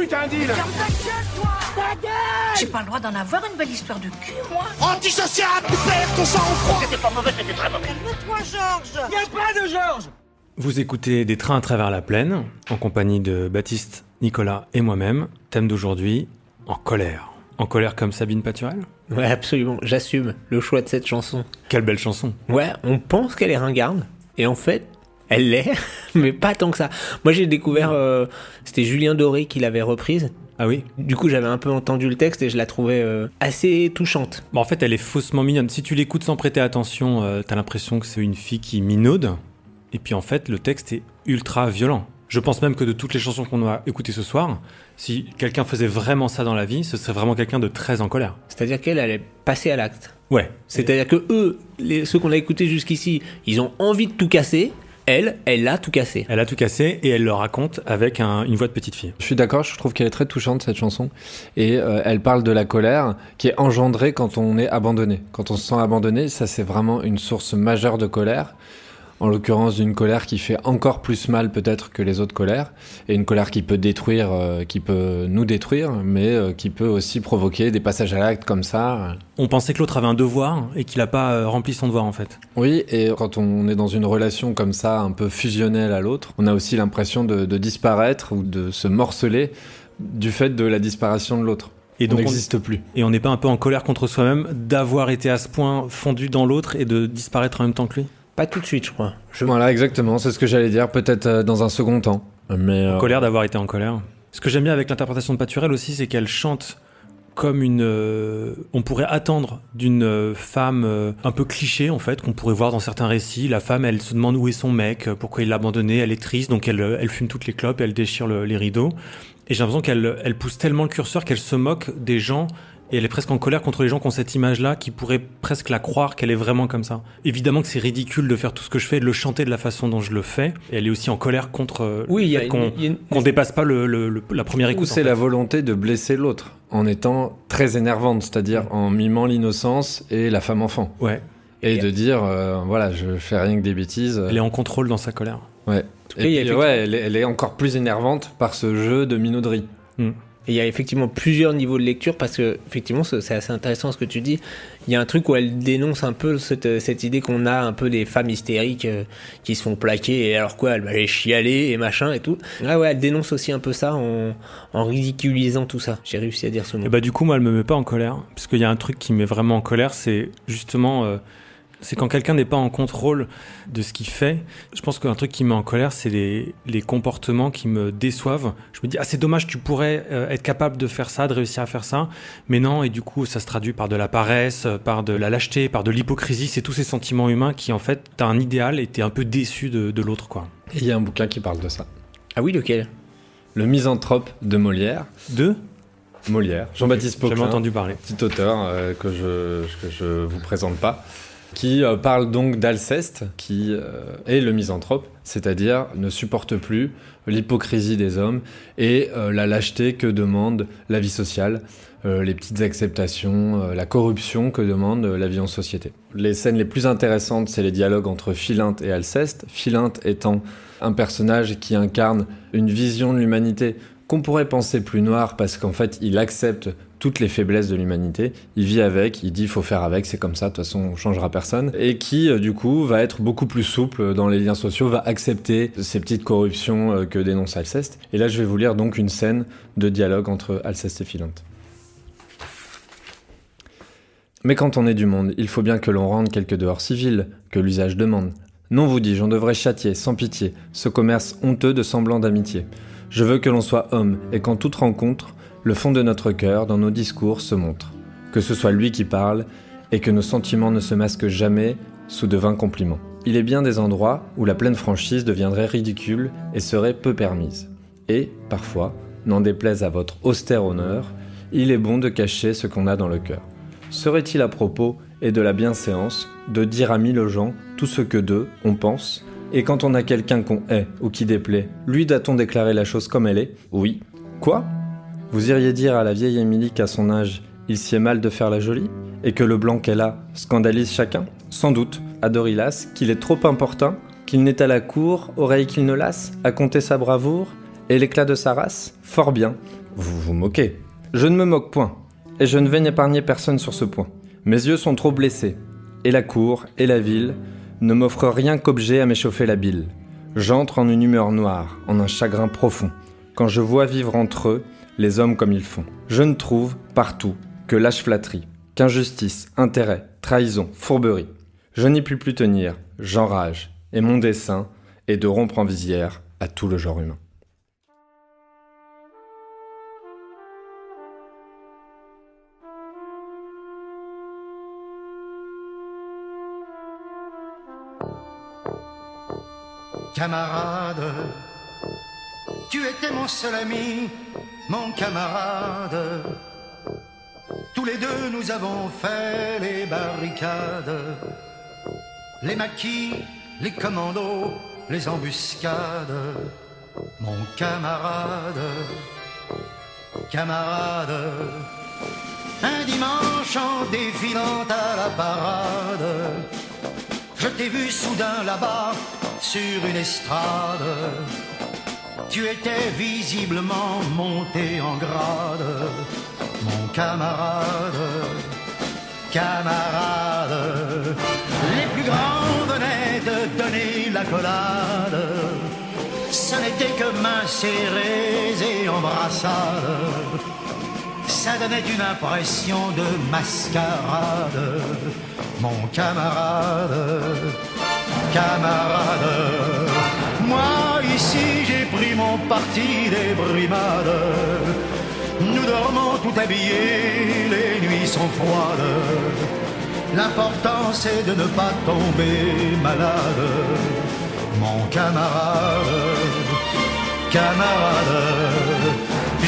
ta putain d'île J'ai pas le droit d'en avoir une belle histoire de cul, moi. Antisocial, tu perds ton sang-froid C'était pas mauvais, c'était très mauvais. Calme-toi, Georges Y'a pas de Georges Vous écoutez Des trains à travers la plaine, en compagnie de Baptiste, Nicolas et moi-même. Thème d'aujourd'hui, en colère. En colère comme Sabine Paturel Ouais, absolument. J'assume le choix de cette chanson. Quelle belle chanson. Ouais, on pense qu'elle est ringarde. Et en fait, elle l'est, mais pas tant que ça. Moi, j'ai découvert, euh, c'était Julien Doré qui l'avait reprise. Ah oui Du coup, j'avais un peu entendu le texte et je la trouvais euh, assez touchante. Bon, en fait, elle est faussement mignonne. Si tu l'écoutes sans prêter attention, euh, t'as l'impression que c'est une fille qui minaude. Et puis en fait, le texte est ultra violent. Je pense même que de toutes les chansons qu'on a écoutées ce soir, si quelqu'un faisait vraiment ça dans la vie, ce serait vraiment quelqu'un de très en colère. C'est-à-dire qu'elle, elle est passée à l'acte. Ouais. C'est-à-dire que eux, les, ceux qu'on a écoutés jusqu'ici, ils ont envie de tout casser. Elle, elle a tout cassé. Elle a tout cassé et elle le raconte avec un- une voix de petite fille. Je suis d'accord, je trouve qu'elle est très touchante cette chanson. Et euh, elle parle de la colère qui est engendrée quand on est abandonné. Quand on se sent abandonné, ça c'est vraiment une source majeure de colère. En l'occurrence d'une colère qui fait encore plus mal peut-être que les autres colères. Et une colère qui peut détruire, euh, qui peut nous détruire, mais euh, qui peut aussi provoquer des passages à l'acte comme ça. On pensait que l'autre avait un devoir et qu'il n'a pas euh, rempli son devoir en fait. Oui, et quand on est dans une relation comme ça, un peu fusionnelle à l'autre, on a aussi l'impression de, de disparaître ou de se morceler du fait de la disparition de l'autre. Et on donc n'existe plus. Et on n'est pas un peu en colère contre soi-même d'avoir été à ce point fondu dans l'autre et de disparaître en même temps que lui? Pas tout de suite, je crois. Voilà, exactement, c'est ce que j'allais dire, peut-être euh, dans un second temps. Mais euh, En colère d'avoir été en colère. Ce que j'aime bien avec l'interprétation de Paturel aussi, c'est qu'elle chante comme une. euh, on pourrait attendre d'une femme euh, un peu cliché en fait, qu'on pourrait voir dans certains récits. La femme, elle se demande où est son mec, pourquoi il l'a abandonné, elle est triste, donc elle, elle fume toutes les clopes, elle déchire le- les rideaux. Et j'ai l'impression qu'elle elle pousse tellement le curseur qu'elle se moque des gens. Et elle est presque en colère contre les gens qui ont cette image-là, qui pourraient presque la croire qu'elle est vraiment comme ça. Évidemment que c'est ridicule de faire tout ce que je fais, de le chanter de la façon dont je le fais. Et elle est aussi en colère contre euh, Oui, il y le a fait qu'on une- dépasse pas le, le- le- la première Ou écoute. en c'est fait. la volonté de blesser l'autre en étant très énervante, c'est-à-dire en mimant l'innocence et la femme enfant. Ouais. Et de dire, euh, voilà, je fais rien que des bêtises. Elle est en contrôle dans sa colère. Ouais. cas, Et puis, effectivement- ouais, elle est, elle est encore plus énervante par ce jeu de minauderie. Et il y a effectivement plusieurs niveaux de lecture parce que effectivement c'est assez intéressant ce que tu dis. Il y a un truc où elle dénonce un peu cette, cette idée qu'on a un peu des femmes hystériques euh, qui se font plaquer et alors quoi elle va aller chialer et machin et tout. Là ouais elle dénonce aussi un peu ça en, en ridiculisant tout ça. J'ai réussi à dire ce mot. Et bah du coup moi elle me met pas en colère parce qu'il y a un truc qui me met vraiment en colère c'est justement euh, c'est quand quelqu'un n'est pas en contrôle de ce qu'il fait. Je pense qu'un truc qui me met en colère c'est les, les comportements qui me déçoivent. Je me dis ah c'est dommage tu pourrais euh, être capable de faire ça, de réussir à faire ça, mais non et du coup ça se traduit par de la paresse, euh, par de la lâcheté, par de l'hypocrisie. C'est tous ces sentiments humains qui en fait t'as un idéal et t'es un peu déçu de, de l'autre quoi. Et il y a un bouquin qui parle de ça. Ah oui lequel? Le Misanthrope de Molière. De? Molière. Jean-Baptiste Jamais Poquelin. entendu parler. Petit auteur euh, que je que je vous présente pas, qui euh, parle donc d'Alceste, qui euh, est le misanthrope, c'est-à-dire ne supporte plus l'hypocrisie des hommes et euh, la lâcheté que demande la vie sociale, les petites acceptations, la corruption que demande la vie en société. Les scènes les plus intéressantes, c'est les dialogues entre Philinte et Alceste. Philinte étant un personnage qui incarne une vision de l'humanité qu'on pourrait penser plus noire parce qu'en fait il accepte toutes les faiblesses de l'humanité, il vit avec, il dit il faut faire avec, c'est comme ça, de toute façon on changera personne, et qui euh, du coup va être beaucoup plus souple dans les liens sociaux, va accepter ces petites corruptions euh, que dénonce Alceste. Et là je vais vous lire donc une scène de dialogue entre Alceste et Philinte. Mais quand on est du monde, il faut bien que l'on rende quelques dehors civils, que l'usage demande. Non, vous dis-je, on devrait châtier, sans pitié, ce commerce honteux de semblant d'amitié. Je veux que l'on soit homme, et qu'en toute rencontre, le fond de notre cœur, dans nos discours, se montre. Que ce soit lui qui parle, et que nos sentiments ne se masquent jamais sous de vains compliments. Il est bien des endroits où la pleine franchise deviendrait ridicule et serait peu permise. Et, parfois, n'en déplaise à votre austère honneur, il est bon de cacher ce qu'on a dans le cœur. Serait-il à propos, et de la bienséance, de dire à mille gens tout ce que d'eux on pense? Et quand on a quelqu'un qu'on hait ou qui déplaît, lui doit-on déclarer la chose comme elle est? Oui. Quoi? Vous iriez dire à la vieille Émilie qu'à son âge, il s'y est mal de faire la jolie Et que le blanc qu'elle a scandalise chacun? Sans doute, à Dorilas, qu'il est trop importun Qu'il n'est à la cour, oreille qu'il ne lasse, à compter sa bravoure et l'éclat de sa race? Fort bien, vous vous moquez. Je ne me moque point, et je ne vais n'épargner personne sur ce point. Mes yeux sont trop blessés, et la cour et la ville ne m'offrent rien qu'objet à m'échauffer la bile. J'entre en une humeur noire, en un chagrin profond, quand je vois vivre entre eux les hommes comme ils font. Je ne trouve, partout, que lâche flatterie, qu'injustice, intérêt, trahison, fourberie. Je n'y puis plus tenir, j'enrage, et mon dessein est de rompre en visière à tout le genre humain. Camarade, tu étais mon seul ami, mon camarade. Tous les deux nous avons fait les barricades, les maquis, les commandos, les embuscades. Mon camarade, camarade, un dimanche en défilant à la parade, je t'ai vu soudain là-bas sur une estrade. Tu étais visiblement monté en grade, mon camarade, camarade. Les plus grands venaient de donner la collade. Ce n'était que mains serrées et embrassades. Ça donnait une impression de mascarade, mon camarade camarade. Ici j'ai pris mon parti des brimades. Nous dormons tout habillés, les nuits sont froides. L'important c'est de ne pas tomber malade. Mon camarade, camarade.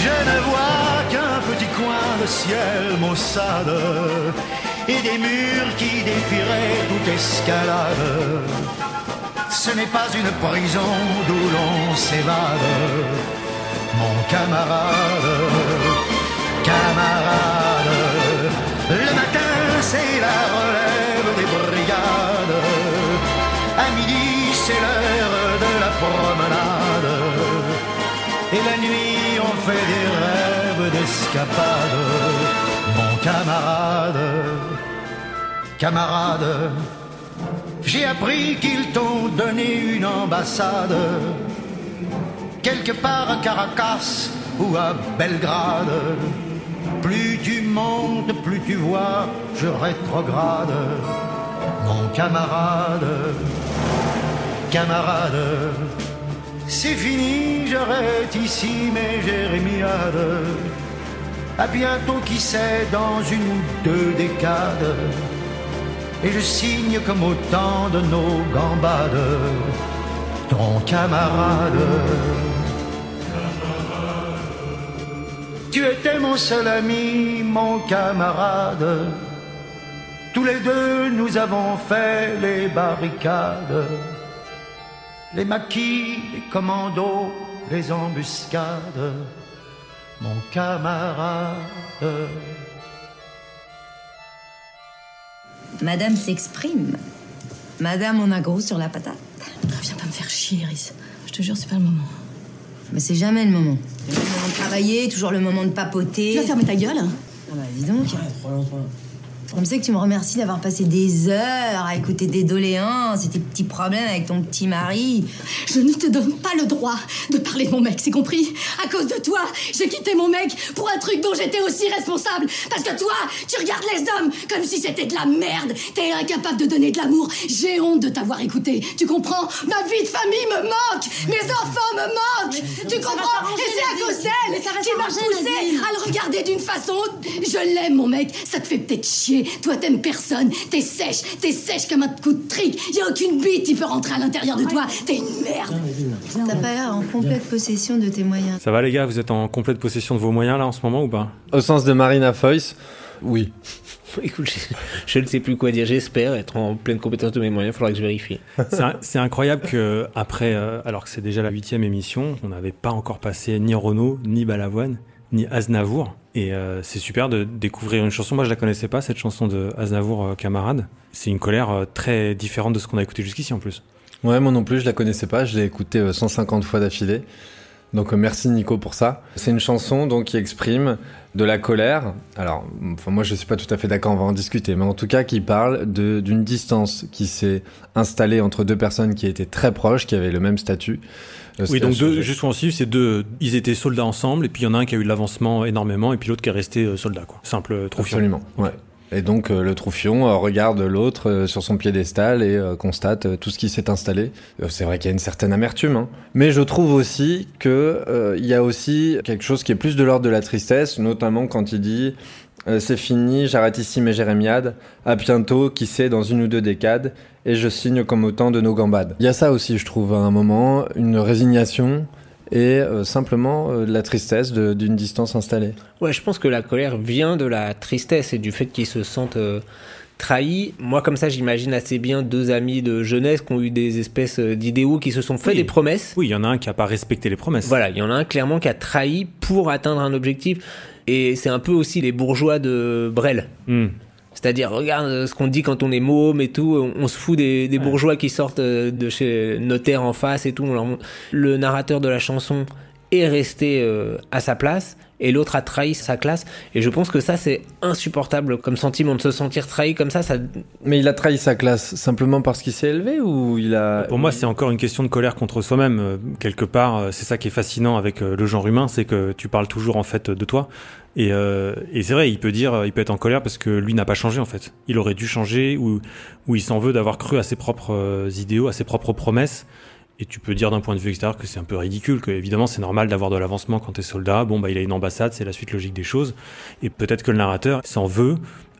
Je ne vois qu'un petit coin de ciel maussade et des murs qui défieraient toute escalade. Ce n'est pas une prison d'où l'on s'évade, mon camarade, camarade. Le matin, c'est la relève des brigades. À midi, c'est l'heure de la promenade. Et la nuit, on fait des rêves d'escapade, mon camarade camarade, j'ai appris qu'ils t'ont donné une ambassade, quelque part à Caracas ou à Belgrade. Plus tu montes, plus tu vois, je rétrograde, mon camarade, camarade. C'est fini, j'arrête ici mes jérémiades. À bientôt, qui sait, dans une ou deux décades et je signe comme au temps de nos gambades, ton camarade. Tu étais mon seul ami, mon camarade. Tous les deux, nous avons fait les barricades, les maquis, les commandos, les embuscades, mon camarade. Madame s'exprime. Madame, on a gros sur la patate. viens pas me faire chier, Iris. Je te jure, c'est pas le moment. Mais c'est jamais le moment. C'est le moment de travailler, toujours le moment de papoter. Tu vas fermer ta gueule Ah bah dis donc. Comme ça que tu me remercies d'avoir passé des heures à écouter des doléances et tes petits problèmes avec ton petit mari. Je ne te donne pas le droit de parler de mon mec, c'est compris? À cause de toi, j'ai quitté mon mec pour un truc dont j'étais aussi responsable. Parce que toi, tu regardes les hommes comme si c'était de la merde. T'es incapable de donner de l'amour. J'ai honte de t'avoir écouté. Tu comprends? Ma vie de famille me manque. Mes enfants me manquent. tu comprends? Et c'est à cause d'elle qui m'a poussé à le regarder d'une façon. Je l'aime, mon mec. Ça te fait peut-être chier. Toi, t'aimes personne. T'es sèche. T'es sèche comme un coup de trick. Y a aucune bite qui peut rentrer à l'intérieur de toi. T'es une merde. T'as pas l'air en complète possession de tes moyens. Ça va les gars, vous êtes en complète possession de vos moyens là en ce moment ou pas? Au sens de Marina Foyce, oui. Écoute, je, je ne sais plus quoi dire. J'espère être en pleine compétence de mes moyens. Il faudra que je vérifie. C'est incroyable que après, euh, alors que c'est déjà la huitième émission, on n'avait pas encore passé ni Renault, ni Balavoine, ni Aznavour. Et euh, c'est super de découvrir une chanson. Moi, je la connaissais pas cette chanson de Aznavour, euh, camarade. C'est une colère euh, très différente de ce qu'on a écouté jusqu'ici en plus. Ouais, moi non plus, je la connaissais pas. Je l'ai écoutée euh, 150 fois d'affilée. Donc merci Nico pour ça. C'est une chanson qui exprime de la colère. Alors, moi je suis pas tout à fait d'accord, on va en discuter, mais en tout cas qui parle d'une distance qui s'est installée entre deux personnes qui étaient très proches, qui avaient le même statut. Oui, donc deux, juste c'est deux. Ils étaient soldats ensemble, et puis il y en a un qui a eu de l'avancement énormément, et puis l'autre qui est resté euh, soldat, quoi. Simple euh, troufion. Absolument, ouais. Et donc euh, le troufion euh, regarde l'autre euh, sur son piédestal et constate tout ce qui s'est installé. C'est vrai qu'il y a une certaine amertume, hein. mais je trouve aussi que il y a aussi quelque chose qui est plus de l'ordre de la tristesse, notamment quand il dit c'est fini, j'arrête ici mes jérémiades, à bientôt, qui sait, dans une ou deux décades, et je signe comme autant de nos gambades. Il y a ça aussi, je trouve, à un moment, une résignation et euh, simplement euh, la tristesse d'une distance installée. Ouais, je pense que la colère vient de la tristesse et du fait qu'ils se sentent euh, trahis. Moi, comme ça, j'imagine assez bien deux amis de jeunesse qui ont eu des espèces d'idéaux, qui se sont fait Oui. des promesses. Oui, il y en a un qui a pas respecté les promesses. Voilà, il y en a un clairement qui a trahi pour atteindre un objectif. Et c'est un peu aussi les bourgeois de Brel. Hmm. C'est-à-dire, regarde euh, ce qu'on dit quand on est môme et tout, on, on se fout des, des bourgeois qui sortent euh, de chez notaire en face et tout. on leur montre- Le narrateur de la chanson est resté euh, à sa place et l'autre a trahi sa classe. Et je pense que ça, c'est insupportable comme sentiment de se sentir trahi comme ça. ça... Mais il a trahi sa classe simplement parce qu'il s'est élevé ou il a... Pour moi, c'est encore une question de colère contre soi-même. Euh, quelque part, euh, c'est ça qui est fascinant avec euh, le genre humain, c'est que tu parles toujours en fait de toi. Et, euh, et c'est vrai, il peut dire, il peut être en colère parce que lui n'a pas changé en fait. Il aurait dû changer ou, ou il s'en veut d'avoir cru à ses propres idéaux, à ses propres promesses. Et tu peux dire d'un point de vue extérieur que c'est un peu ridicule, que évidemment c'est normal d'avoir de l'avancement quand t'es soldat. Bon, bah il a une ambassade, c'est la suite logique des choses. Et peut-être que le narrateur s'en veut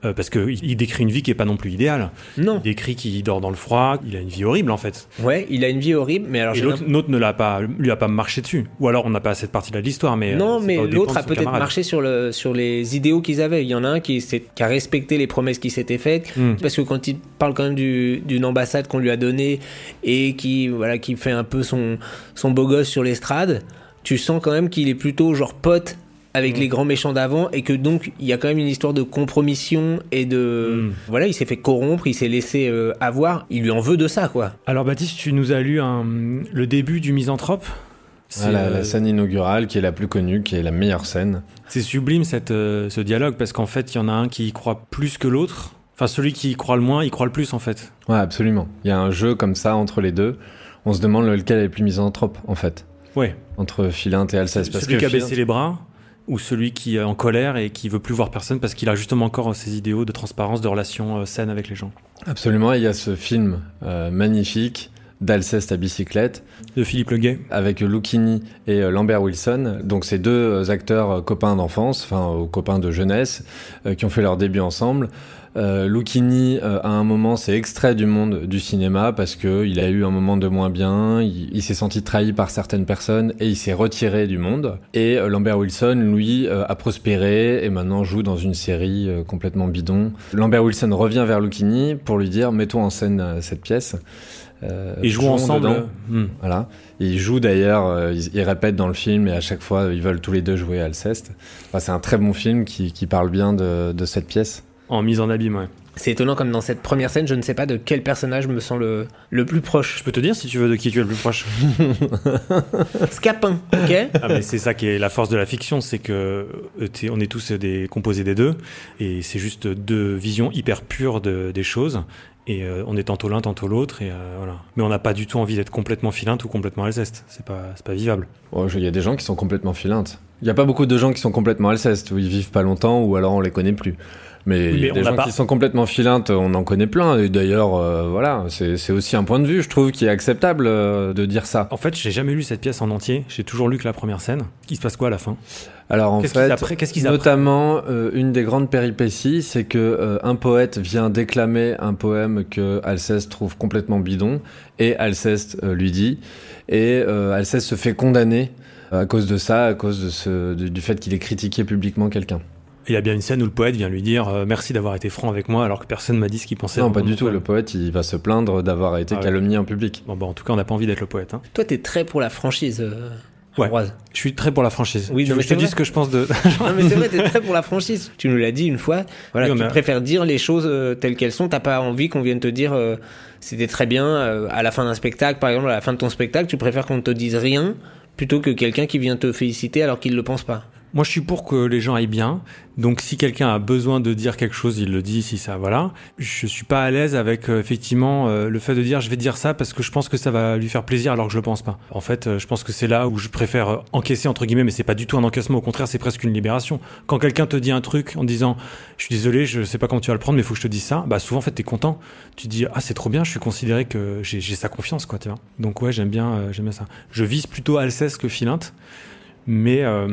euh, parce qu'il il décrit une vie qui est pas non plus idéale. Non. Il décrit qu'il dort dans le froid, il a une vie horrible en fait. Ouais, il a une vie horrible, mais alors Et l'autre ne l'a pas, lui a pas marché dessus. Ou alors on n'a pas cette partie-là de l'histoire, mais Non, euh, mais l'autre a peut-être marché sur, le, sur les idéaux qu'ils avaient. Il y en a un qui, a respecté les promesses qui s'étaient faites. Hmm. Parce que quand il parle quand même du- d'une ambassade qu'on lui a donnée et qui, voilà, qui fait un peu son, son beau gosse sur l'estrade, tu sens quand même qu'il est plutôt genre pote avec Hmm. les grands méchants d'avant et que donc il y a quand même une histoire de compromission et de Hmm. voilà il s'est fait corrompre il s'est laissé euh, avoir il lui en veut de ça quoi Alors Baptiste, tu nous as lu un- le début du Misanthrope. C'est Ah, la, euh, la scène inaugurale qui est la plus connue, qui est la meilleure scène. c'est sublime cette, euh, ce dialogue parce qu'en fait il y en a un qui y croit plus que l'autre. Enfin celui qui y croit le moins, il croit le plus en fait. Ouais, absolument. Il y a un jeu comme ça entre les deux. On se demande lequel est le plus misanthrope, en fait. Ouais. Entre Philinte et Alceste. Parce celui que qui a baissé les bras ou celui qui est en colère et qui veut plus voir personne parce qu'il a justement encore ses idéaux de transparence, de relations euh, saines avec les gens. Absolument, il y a ce film euh, magnifique d'Alceste à bicyclette. De Philippe Leguet. Avec Lucchini et euh, Lambert Wilson. Donc ces deux euh, acteurs euh, copains d'enfance, enfin euh, copains de jeunesse, euh, qui ont fait leur début ensemble. Euh, Lucchini, euh, à un moment, s'est extrait du monde du cinéma parce que il a eu un moment de moins bien, il, il s'est senti trahi par certaines personnes et il s'est retiré du monde. Et euh, Lambert Wilson, lui, euh, a prospéré et maintenant joue dans une série complètement bidon. Lambert Wilson revient vers Lucchini pour lui dire mettons en scène cette pièce. Euh, Et jouent ensemble, euh, hmm. Voilà. Et ils jouent d'ailleurs, euh, ils, ils répètent dans le film et à chaque fois ils veulent tous les deux jouer Alceste. Enfin, c'est un très bon film qui, qui parle bien de, de cette pièce. En mise en abîme, ouais. c'est étonnant comme dans cette première scène je ne sais pas de quel personnage me sent le, le plus proche Je peux te dire si tu veux de qui tu es le plus proche. Scapin ok Ah, mais c'est ça qui est la force de la fiction, c'est que euh, on est tous des composés des deux, et c'est juste deux visions hyper pures de- des choses, et euh, on est tantôt l'un, tantôt l'autre, et euh, voilà. Mais on n'a pas du tout envie d'être complètement filinte ou complètement alceste. C'est pas, c'est pas vivable. Oh, je- Il y a des gens qui sont complètement filantes. Il n'y a pas beaucoup de gens qui sont complètement Alceste, où ils vivent pas longtemps ou alors on les connaît plus. Mais Oui, mais des gens qui sont complètement filantes, on en connaît plein. Et d'ailleurs, euh, voilà, c'est aussi un point de vue, je trouve, qui est acceptable euh, de dire ça. En fait, j'ai jamais lu cette pièce en entier. J'ai toujours lu que la première scène. Il se passe quoi à la fin? Alors en fait, qu'ils apprennent? notamment euh, une des grandes péripéties, c'est que un poète vient déclamer un poème que Alceste trouve complètement bidon, et Alceste lui dit, et Alceste se fait condamner à cause de ça, à cause de ce, du, du fait qu'il ait critiqué publiquement quelqu'un. Il y a bien une scène où le poète vient lui dire euh, merci d'avoir été franc avec moi alors que personne m'a dit ce qu'il pensait. Non, pas du tout. poème. Le poète, il va se plaindre d'avoir été Ah ouais. calomnié en public. Bon, bah, en tout cas, on n'a pas envie d'être le poète. Hein. toi t'es très pour la franchise euh, Ouais. Je suis très pour la franchise. Oui, Tu non, veux mais que je te vrai. ce que je pense de. non mais c'est vrai, t'es très pour la franchise. Tu nous l'as dit une fois. Voilà, Oui, tu mais- préfères dire les choses euh, telles qu'elles sont. T'as pas envie qu'on vienne te dire euh, c'était très bien euh, à la fin d'un spectacle, par exemple, à la fin de ton spectacle, tu préfères qu'on ne te dise rien plutôt que quelqu'un qui vient te féliciter alors qu'il le pense pas. Moi, je suis pour que les gens aillent bien. Donc, si quelqu'un a besoin de dire quelque chose, il le dit. Si ça, voilà. Je suis pas à l'aise avec euh, effectivement euh, le fait de dire je vais dire ça parce que je pense que ça va lui faire plaisir alors que je le pense pas. En fait, euh, je pense que c'est là où je préfère encaisser entre guillemets, mais c'est pas du tout un encaissement. Au contraire, c'est presque une libération. Quand quelqu'un te dit un truc en disant je suis désolé, je sais pas comment tu vas le prendre, mais faut que je te dise ça. Bah souvent, en fait, t'es content. Tu dis ah c'est trop bien. Je suis considéré que j'ai sa confiance, quoi. Tu vois. Donc ouais, j'aime bien, j'aime bien ça. Je vise plutôt Alceste que Philinte. Mais, euh,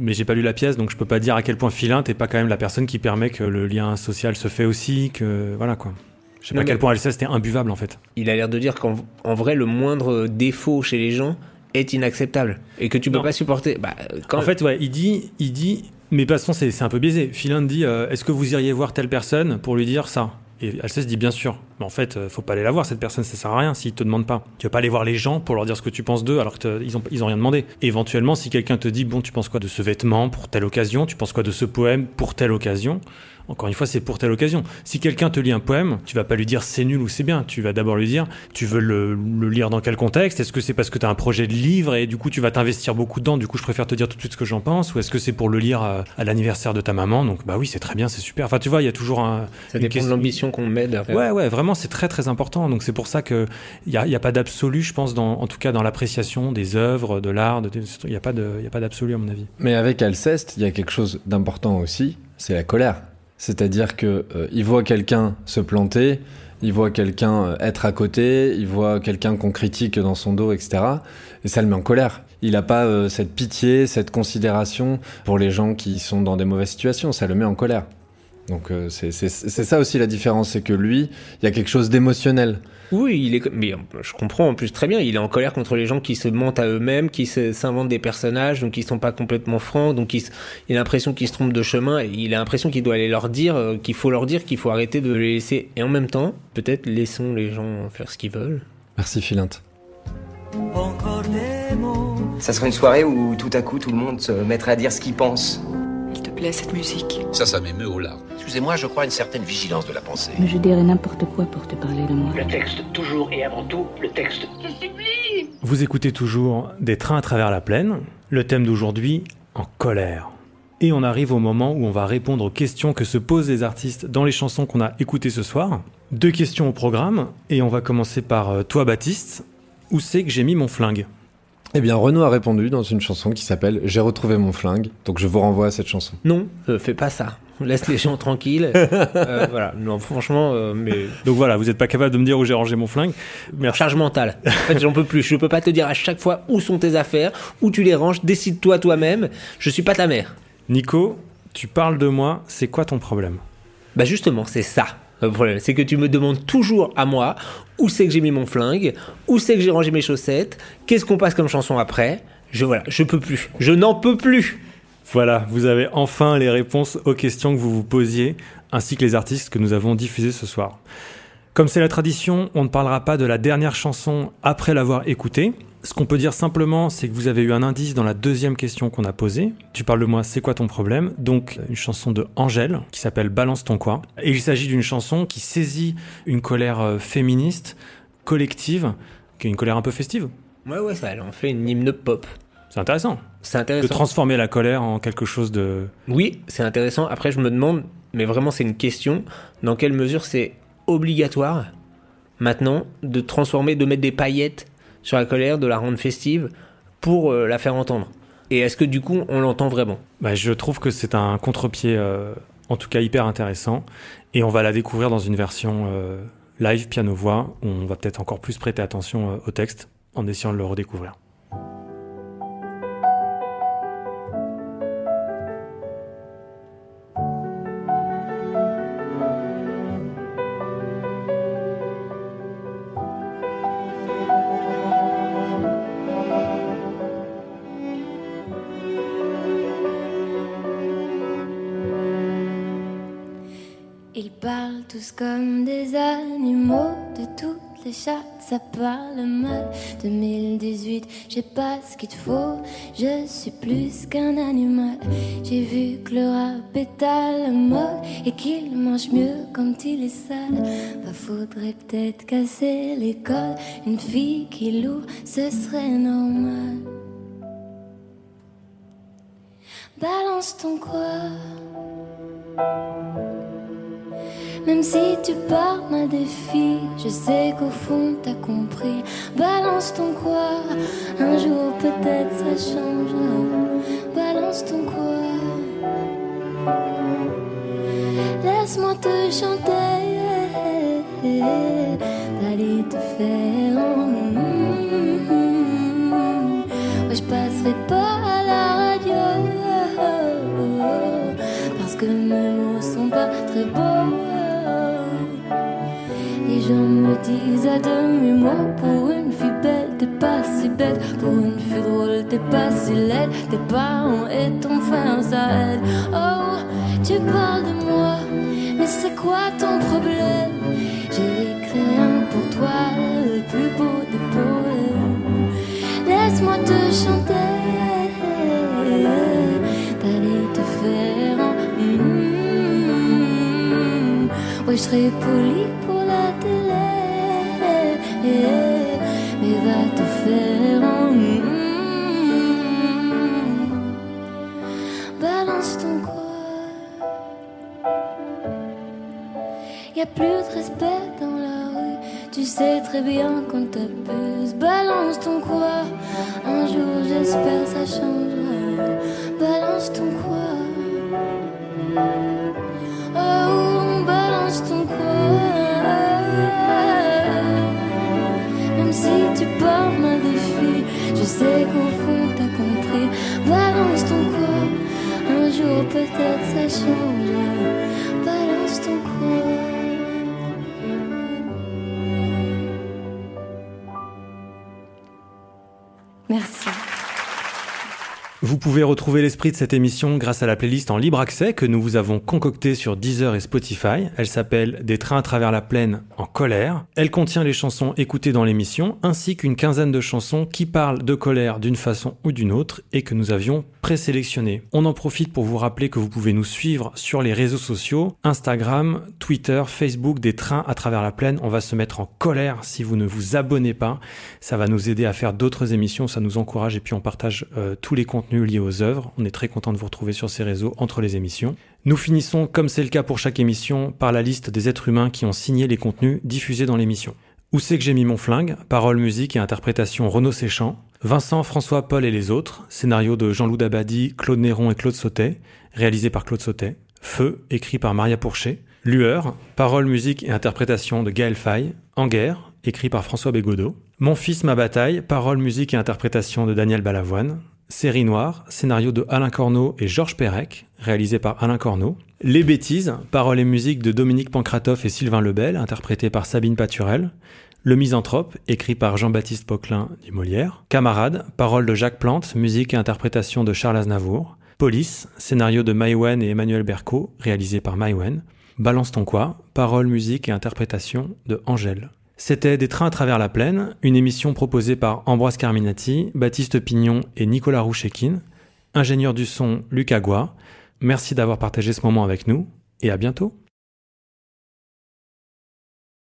mais j'ai pas lu la pièce, donc je peux pas dire à quel point Philinte est pas quand même la personne qui permet que le lien social se fait aussi, que voilà quoi. Je sais Non, pas à quel point Alceste était imbuvable en fait. Il a l'air de dire qu'en en vrai, le moindre défaut chez les gens est inacceptable et que tu peux Non. pas supporter. Bah, quand En fait, ouais, il dit, il dit, mais de toute façon c'est un peu biaisé. Philinte dit, euh, est-ce que vous iriez voir telle personne pour lui dire ça? Et Alceste dit bien sûr. Mais en fait, euh, faut pas aller la voir cette personne, ça sert à rien s'ils te demandent pas. Tu vas pas aller voir les gens pour leur dire ce que tu penses d'eux alors qu'ils ont ils ont rien demandé. Éventuellement, si quelqu'un te dit bon, tu penses quoi de ce vêtement pour telle occasion, tu penses quoi de ce poème pour telle occasion? Encore une fois, c'est pour telle occasion. Si quelqu'un te lit un poème, tu vas pas lui dire c'est nul ou c'est bien. Tu vas d'abord lui dire tu veux le, le lire dans quel contexte? Est-ce que c'est parce que tu as un projet de livre et du coup tu vas t'investir beaucoup dedans? Du coup, je préfère te dire tout de suite ce que j'en pense. Ou est-ce que c'est pour le lire à, à l'anniversaire de ta maman? Donc bah oui, c'est très bien, c'est super. Enfin, tu vois, il y a toujours un. ça dépend de l'ambition qu'on met derrière. Ouais, ouais, vraiment, c'est très très important. Donc c'est pour ça que il y a, y a pas d'absolu, je pense, dans, en tout cas dans l'appréciation des œuvres, de l'art. Il y a pas de, il y a pas d'absolu à mon avis. Mais avec Alceste, il y a quelque chose d'important aussi, c'est la colère. C'est-à-dire que euh, il voit quelqu'un se planter, il voit quelqu'un euh, être à côté, il voit quelqu'un qu'on critique dans son dos, etc. Et ça le met en colère. Il n'a pas euh, cette pitié, cette considération pour les gens qui sont dans des mauvaises situations. Ça le met en colère. Donc euh, c'est c'est- c'est ça aussi la différence, c'est que lui, il y a quelque chose d'émotionnel. Oui, il est. Mais euh, je comprends en plus très bien. Il est en colère contre les gens qui se mentent à eux-mêmes, qui s'inventent des personnages, donc qui sont pas complètement francs, donc il, a l'impression qu'ils se trompent de chemin. Et il a l'impression qu'il doit aller leur dire, euh, qu'il faut leur dire, qu'il faut arrêter de les laisser. Et en même temps, peut-être laissons les gens faire ce qu'ils veulent. Merci Philinte. Ça serait une soirée où tout à coup tout le monde se mettrait à dire ce qu'il pense. Il te plaît cette musique Ça, ça m'émeut au larmes. Excusez-moi, je crois à une certaine vigilance de la pensée. Mais je dirais n'importe quoi pour te parler de moi. Le texte, toujours et avant tout, le texte. Vous écoutez toujours Des trains à travers la plaine. Le thème d'aujourd'hui, en colère. Et on arrive au moment où on va répondre aux questions que se posent les artistes dans les chansons qu'on a écoutées ce soir. Deux questions au programme, et on va commencer par euh, toi Baptiste. Où c'est que j'ai mis mon flingue? Eh bien, Renaud a répondu dans une chanson qui s'appelle J'ai retrouvé mon flingue. Donc je vous renvoie à cette chanson. Non, euh, fais pas ça. Laisse les gens tranquilles. Euh, voilà. Non, franchement, euh, mais. Donc voilà, vous n'êtes pas capable de me dire où j'ai rangé mon flingue. Merci. Charge mentale. En fait, j'en peux plus. Je peux pas te dire à chaque fois où sont tes affaires, où tu les ranges. Décide-toi toi-même. Je suis pas ta mère. Nico, tu parles de moi, c'est quoi ton problème? Bah justement, c'est ça le problème. C'est que tu me demandes toujours à moi où c'est que j'ai mis mon flingue, où c'est que j'ai rangé mes chaussettes, qu'est-ce qu'on passe comme chanson après? Je voilà, je peux plus. Je n'en peux plus. Voilà, vous avez enfin les réponses aux questions que vous vous posiez, ainsi que les artistes que nous avons diffusés ce soir. Comme c'est la tradition, on ne parlera pas de la dernière chanson après l'avoir écoutée. Ce qu'on peut dire simplement, c'est que vous avez eu un indice dans la deuxième question qu'on a posée. Tu parles de moi, c'est quoi ton problème? Donc, une chanson de Angèle qui s'appelle Balance ton quoi. Et il s'agit d'une chanson qui saisit une colère euh, féministe, collective, qui est une colère un peu festive. Ouais, ouais, ça, elle en fait une hymne pop. C'est intéressant. C'est intéressant. De transformer la colère en quelque chose de. Oui, c'est intéressant. Après, je me demande, mais vraiment, c'est une question, dans quelle mesure c'est obligatoire maintenant de transformer, de mettre des paillettes sur la colère, de la rendre festive pour euh, la faire entendre. Et est-ce que du coup, on l'entend vraiment? Bah, je trouve que c'est un contre-pied, euh, en tout cas hyper intéressant. Et on va la découvrir dans une version euh, live piano-voix. où On va peut-être encore plus prêter attention au texte en essayant de le redécouvrir. Tous comme des animaux de toute toutes les chattes, ça parle mal. 2018, j'ai pas ce qu'il te faut, je suis plus qu'un animal. J'ai vu que le rap est à la mode et qu'il mange mieux quand il est sale. Bah faudrait peut-être casser les codes, une fille qui lourd, ce serait normal. Balance ton quoi même si tu pars ma défi, je sais qu'au fond t'as compris. Balance ton quoi, un jour peut-être ça changera. Balance ton quoi. Laisse-moi te chanter, d'aller te faire. Ouais, je passerai pas à la radio parce que mes mots sont pas très beaux. Gens me disent à demi-mot Pour une fille belle, t'es pas si bête Pour une fille drôle, t'es pas si laide. Tes parents et ton frère, ça Oh, tu parles de moi Mais c'est quoi ton problème? J'ai écrit un pour toi Le plus beau des poèmes. Laisse-moi te chanter. D'aller te faire un mm. Ouais, je serai poli Mais va te faire un mm. Balance ton quoi Y a plus de respect dans la rue. Tu sais très bien qu'on t'abuse. Balance ton quoi Un jour j'espère ça changera. Balance ton quoi Oh, sais qu'au fond t'as compris. Balance ton quoi Un jour peut-être ça changera. Balance ton quoi Merci. Vous pouvez retrouver l'esprit de cette émission grâce à la playlist en libre accès que nous vous avons concoctée sur Deezer et Spotify. Elle s'appelle Des trains à travers la plaine en colère. Elle contient les chansons écoutées dans l'émission ainsi qu'une quinzaine de chansons qui parlent de colère d'une façon ou d'une autre et que nous avions présélectionnées. On en profite pour vous rappeler que vous pouvez nous suivre sur les réseaux sociaux, Instagram, Twitter, Facebook, des trains à travers la plaine. On va se mettre en colère si vous ne vous abonnez pas. Ça va nous aider à faire d'autres émissions, ça nous encourage et puis on partage euh, tous les contenus liés aux œuvres. On est très content de vous retrouver sur ces réseaux entre les émissions. Nous finissons, comme c'est le cas pour chaque émission, par la liste des êtres humains qui ont signé les contenus diffusés dans l'émission. Où c'est que j'ai mis mon flingue? Paroles, musique et interprétation Renaud Séchant. Vincent, François, Paul et les autres. Scénario de Jean-Loup Dabadi, Claude Néron et Claude Sautet. Réalisé par Claude Sautet. Feu, écrit par Maria Pourchet. Lueur, paroles, musique et interprétation de Gaël Faye. En guerre, écrit par François Bégodeau. Mon fils, ma bataille, paroles, musique et interprétation de Daniel Balavoine. Série Noire, scénario de Alain Corneau et Georges Perec, réalisé par Alain Corneau. Les bêtises, paroles et musique de Dominique Pancratov et Sylvain Lebel, interprété par Sabine Paturel. Le Misanthrope, écrit par Jean-Baptiste Poquelin du Molière. Camarade, paroles de Jacques Plante, musique et interprétation de Charles Aznavour. Police, scénario de Maïwen et Emmanuel Berco, réalisé par Maïwen. Balance ton quoi, paroles, musique et interprétation de Angèle. C'était Des trains à travers la plaine, une émission proposée par Ambroise Carminati, Baptiste Pignon et Nicolas Rouchekin, ingénieur du son Luc Agua. Merci d'avoir partagé ce moment avec nous et à bientôt.